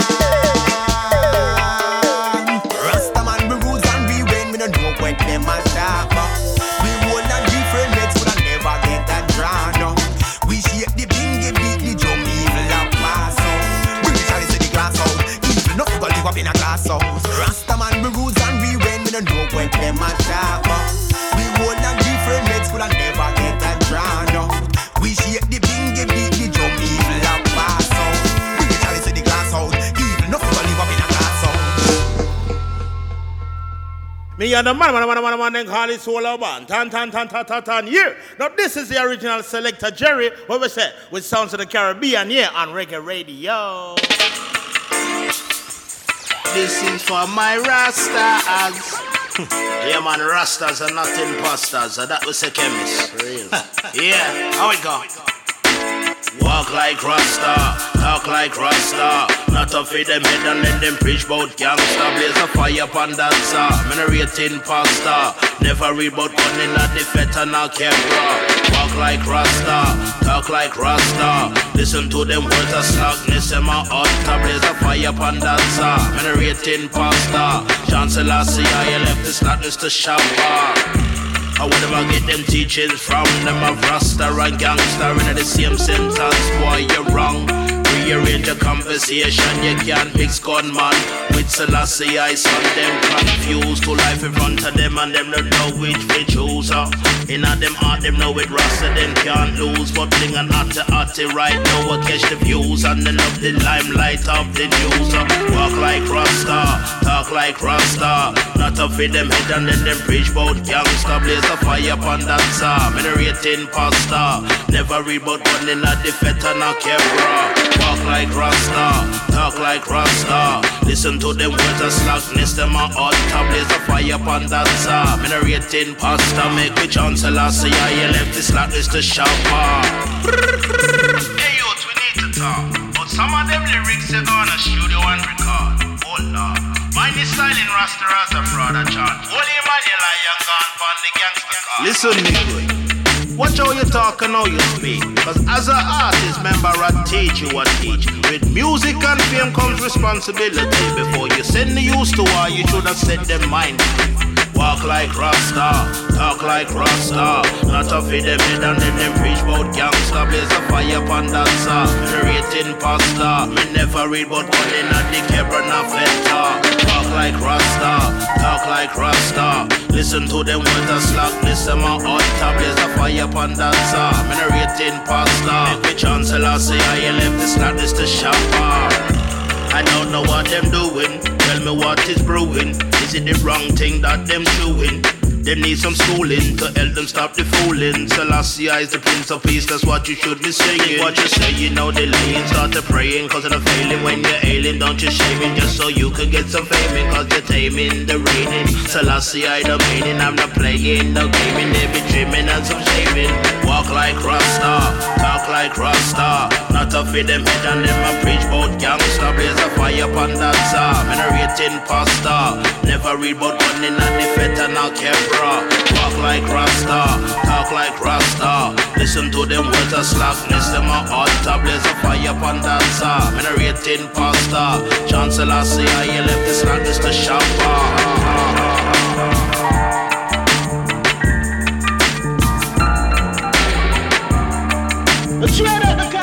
Me and the man, man, man, man, man, then call it soul band. Tan, tan, tan, tan, tan, tan, yeah. Now, this is the original selector, Jerry, what we say, with Sounds of the Caribbean, yeah, on Reggae Radio. This is for my Rastas. (laughs) yeah, man, Rastas are not imposters. That was a chemist. (laughs) yeah, how it go? Walk like Rasta, talk like Rasta. Not feed them head and let them preach about gangsta. Blaze a fire upon dancer. Minerating pasta. Never read about gun in the fet and a camera. Walk like Rasta, talk like Rasta. Listen to them words of slackness in my heart. Blaze a fire upon dancer. Minerating pasta. Chancellor see I left the slackness to shop I would never get them teachings from them of Rasta and gangster in the same sentence. Boy, you're wrong. Rearrange the conversation. You can't mix gunman with Selassie. I saw them confused to life in front of them and them don't know which they choose. Uh. In a them heart, them know it Rasta, them can't lose. But bling and atty atty right now, I catch the views and then love the limelight of the news. Uh. Walk like Rasta, talk like Rasta. Not to feed them head and then them preach about gangsta. Blaze a fire upon dancer. Minerating pasta. Never read about one in a defect and a. Walk like Rasta, talk like Rasta. Listen to them words of slackness, them a hot Blaze a fire upon dancer. Minerating pasta. Make me chancellor say I left the slackness to shopper. Hey youth, we need to talk. But some of them lyrics you gonna studio and record. Oh lord. Mine is silent Rasta as a fraud a chant. Holy man, you lie and gone the gangster car. Listen good. Watch how you talk and how you speak. Cause as an artist, member, I teach you what teach. With music and fame comes responsibility. Before you send the youth to war, you should have set them mind. Walk like Rasta, talk like Rasta. Not to feed them head and then them preach about gangsta. Blaze a fire upon dancer. Rating pasta. Me never read about calling at the Kebra. Walk like Rasta, talk like Rasta. Listen to them words of slackness. Them a hot Blaze a fire upon dancer. Me rating pasta. Make me chancellor say I left the slackness to shopper. I don't know what them doing. Tell me what is brewing. Is it the wrong thing that them they need some schooling to help them stop the fooling. Selassie is the Prince of Peace, that's what you should be saying. What you say, you know, lean start to praying, causing a failing when you're ailing. Don't you shame it just so you could get some fame, cause you're taming the raining. Selassie, I the meaning, I'm not playing, no gaming, they be dreaming and some shaming. Talk like Rasta, talk like Rasta. Not a with them head and them a preach bout gangsta. Blaze a fire upon that star. Men a rating pasta. Never read bout one and the fet and a kebra. Talk like Rasta, talk like Rasta. Listen to them words of slackness, them a altar. Blaze a fire upon that star. Men a rating pasta. Chancellor say I left the slackness to shopper. Let's get it.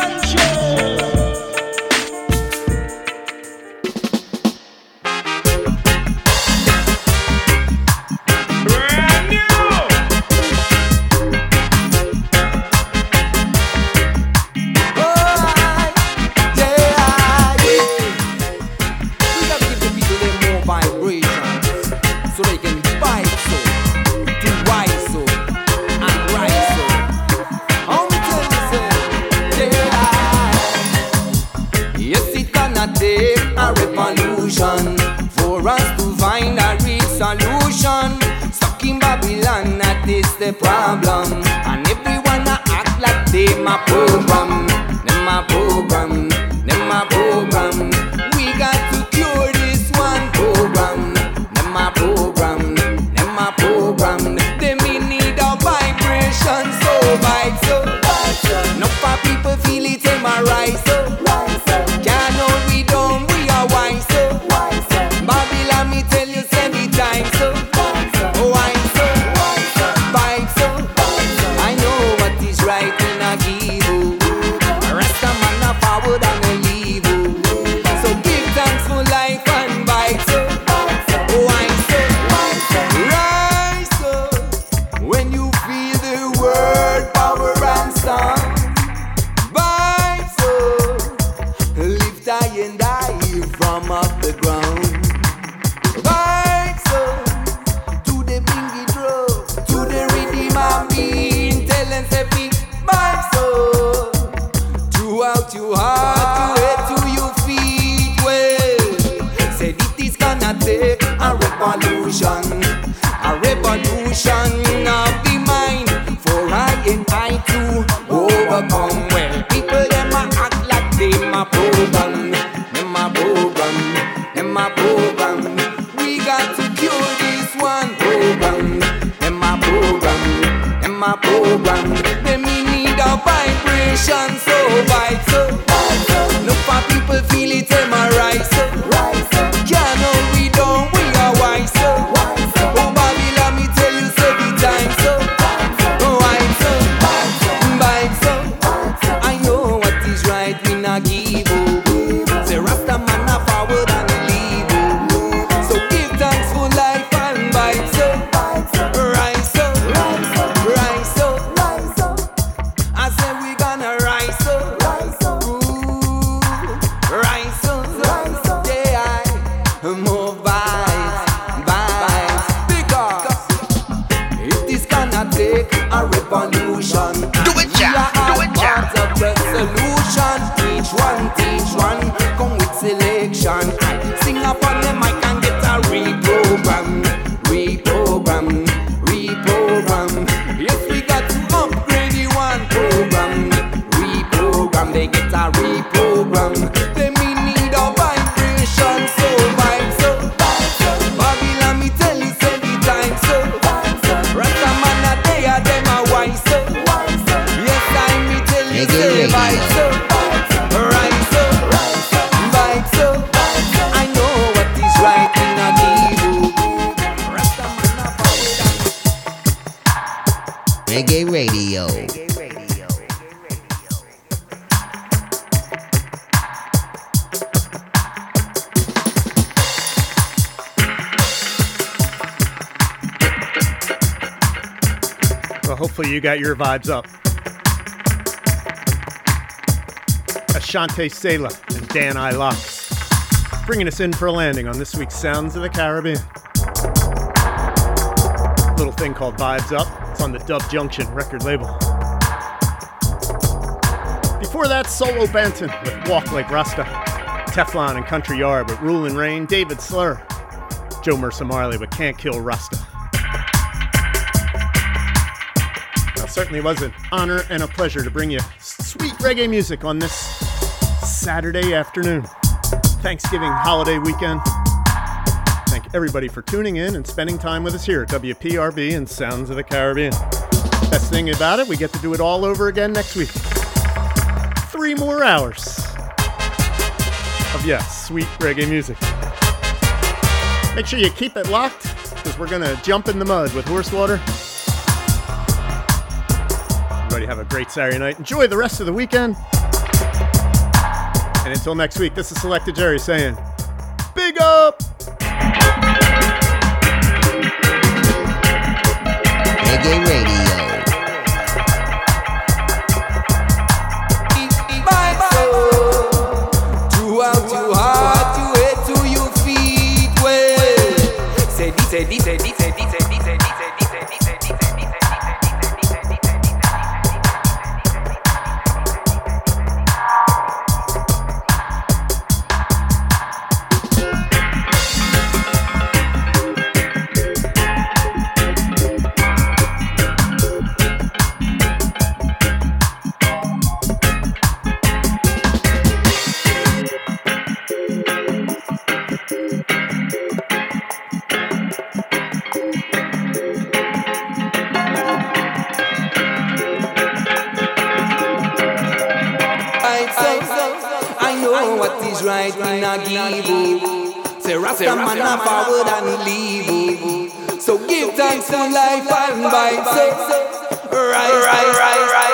the problem. And everyone act like they my program, they my program. program. Them me need a vibration so vital. So. No for people feel it, am I right? So, right so. Yeah, no, we don't. you got your vibes up. Ashante Sela and Dan Ilock bringing us in for a landing on this week's Sounds of the Caribbean. Little thing called Vibes Up. It's on the Dub Junction record label. Before that, Solo Banton with Walk Like Rasta, Teflon and Country Yard with Rule and Rain, David Slur, Jo Mersa Marley with Can't Kill Rasta. Certainly was an honor and a pleasure to bring you sweet reggae music on this Saturday afternoon. Thanksgiving holiday weekend. Thank everybody for tuning in and spending time with us here at WPRB and Sounds of the Caribbean. Best thing about it, we get to do it all over again next week. Three more hours of, yes, sweet reggae music. Make sure you keep it locked because we're going to jump in the mud with horse water. Everybody have a great Saturday night. Enjoy the rest of the weekend. And until next week, this is Selector Jerry saying, Big up! Reggae Radio. Throughout your heart, you head to your feet. Well, say this, say this, say this, say this, right in a give you. Say Rasta man a forward and leave you. So give thanks to life and Right, right, right, right, right,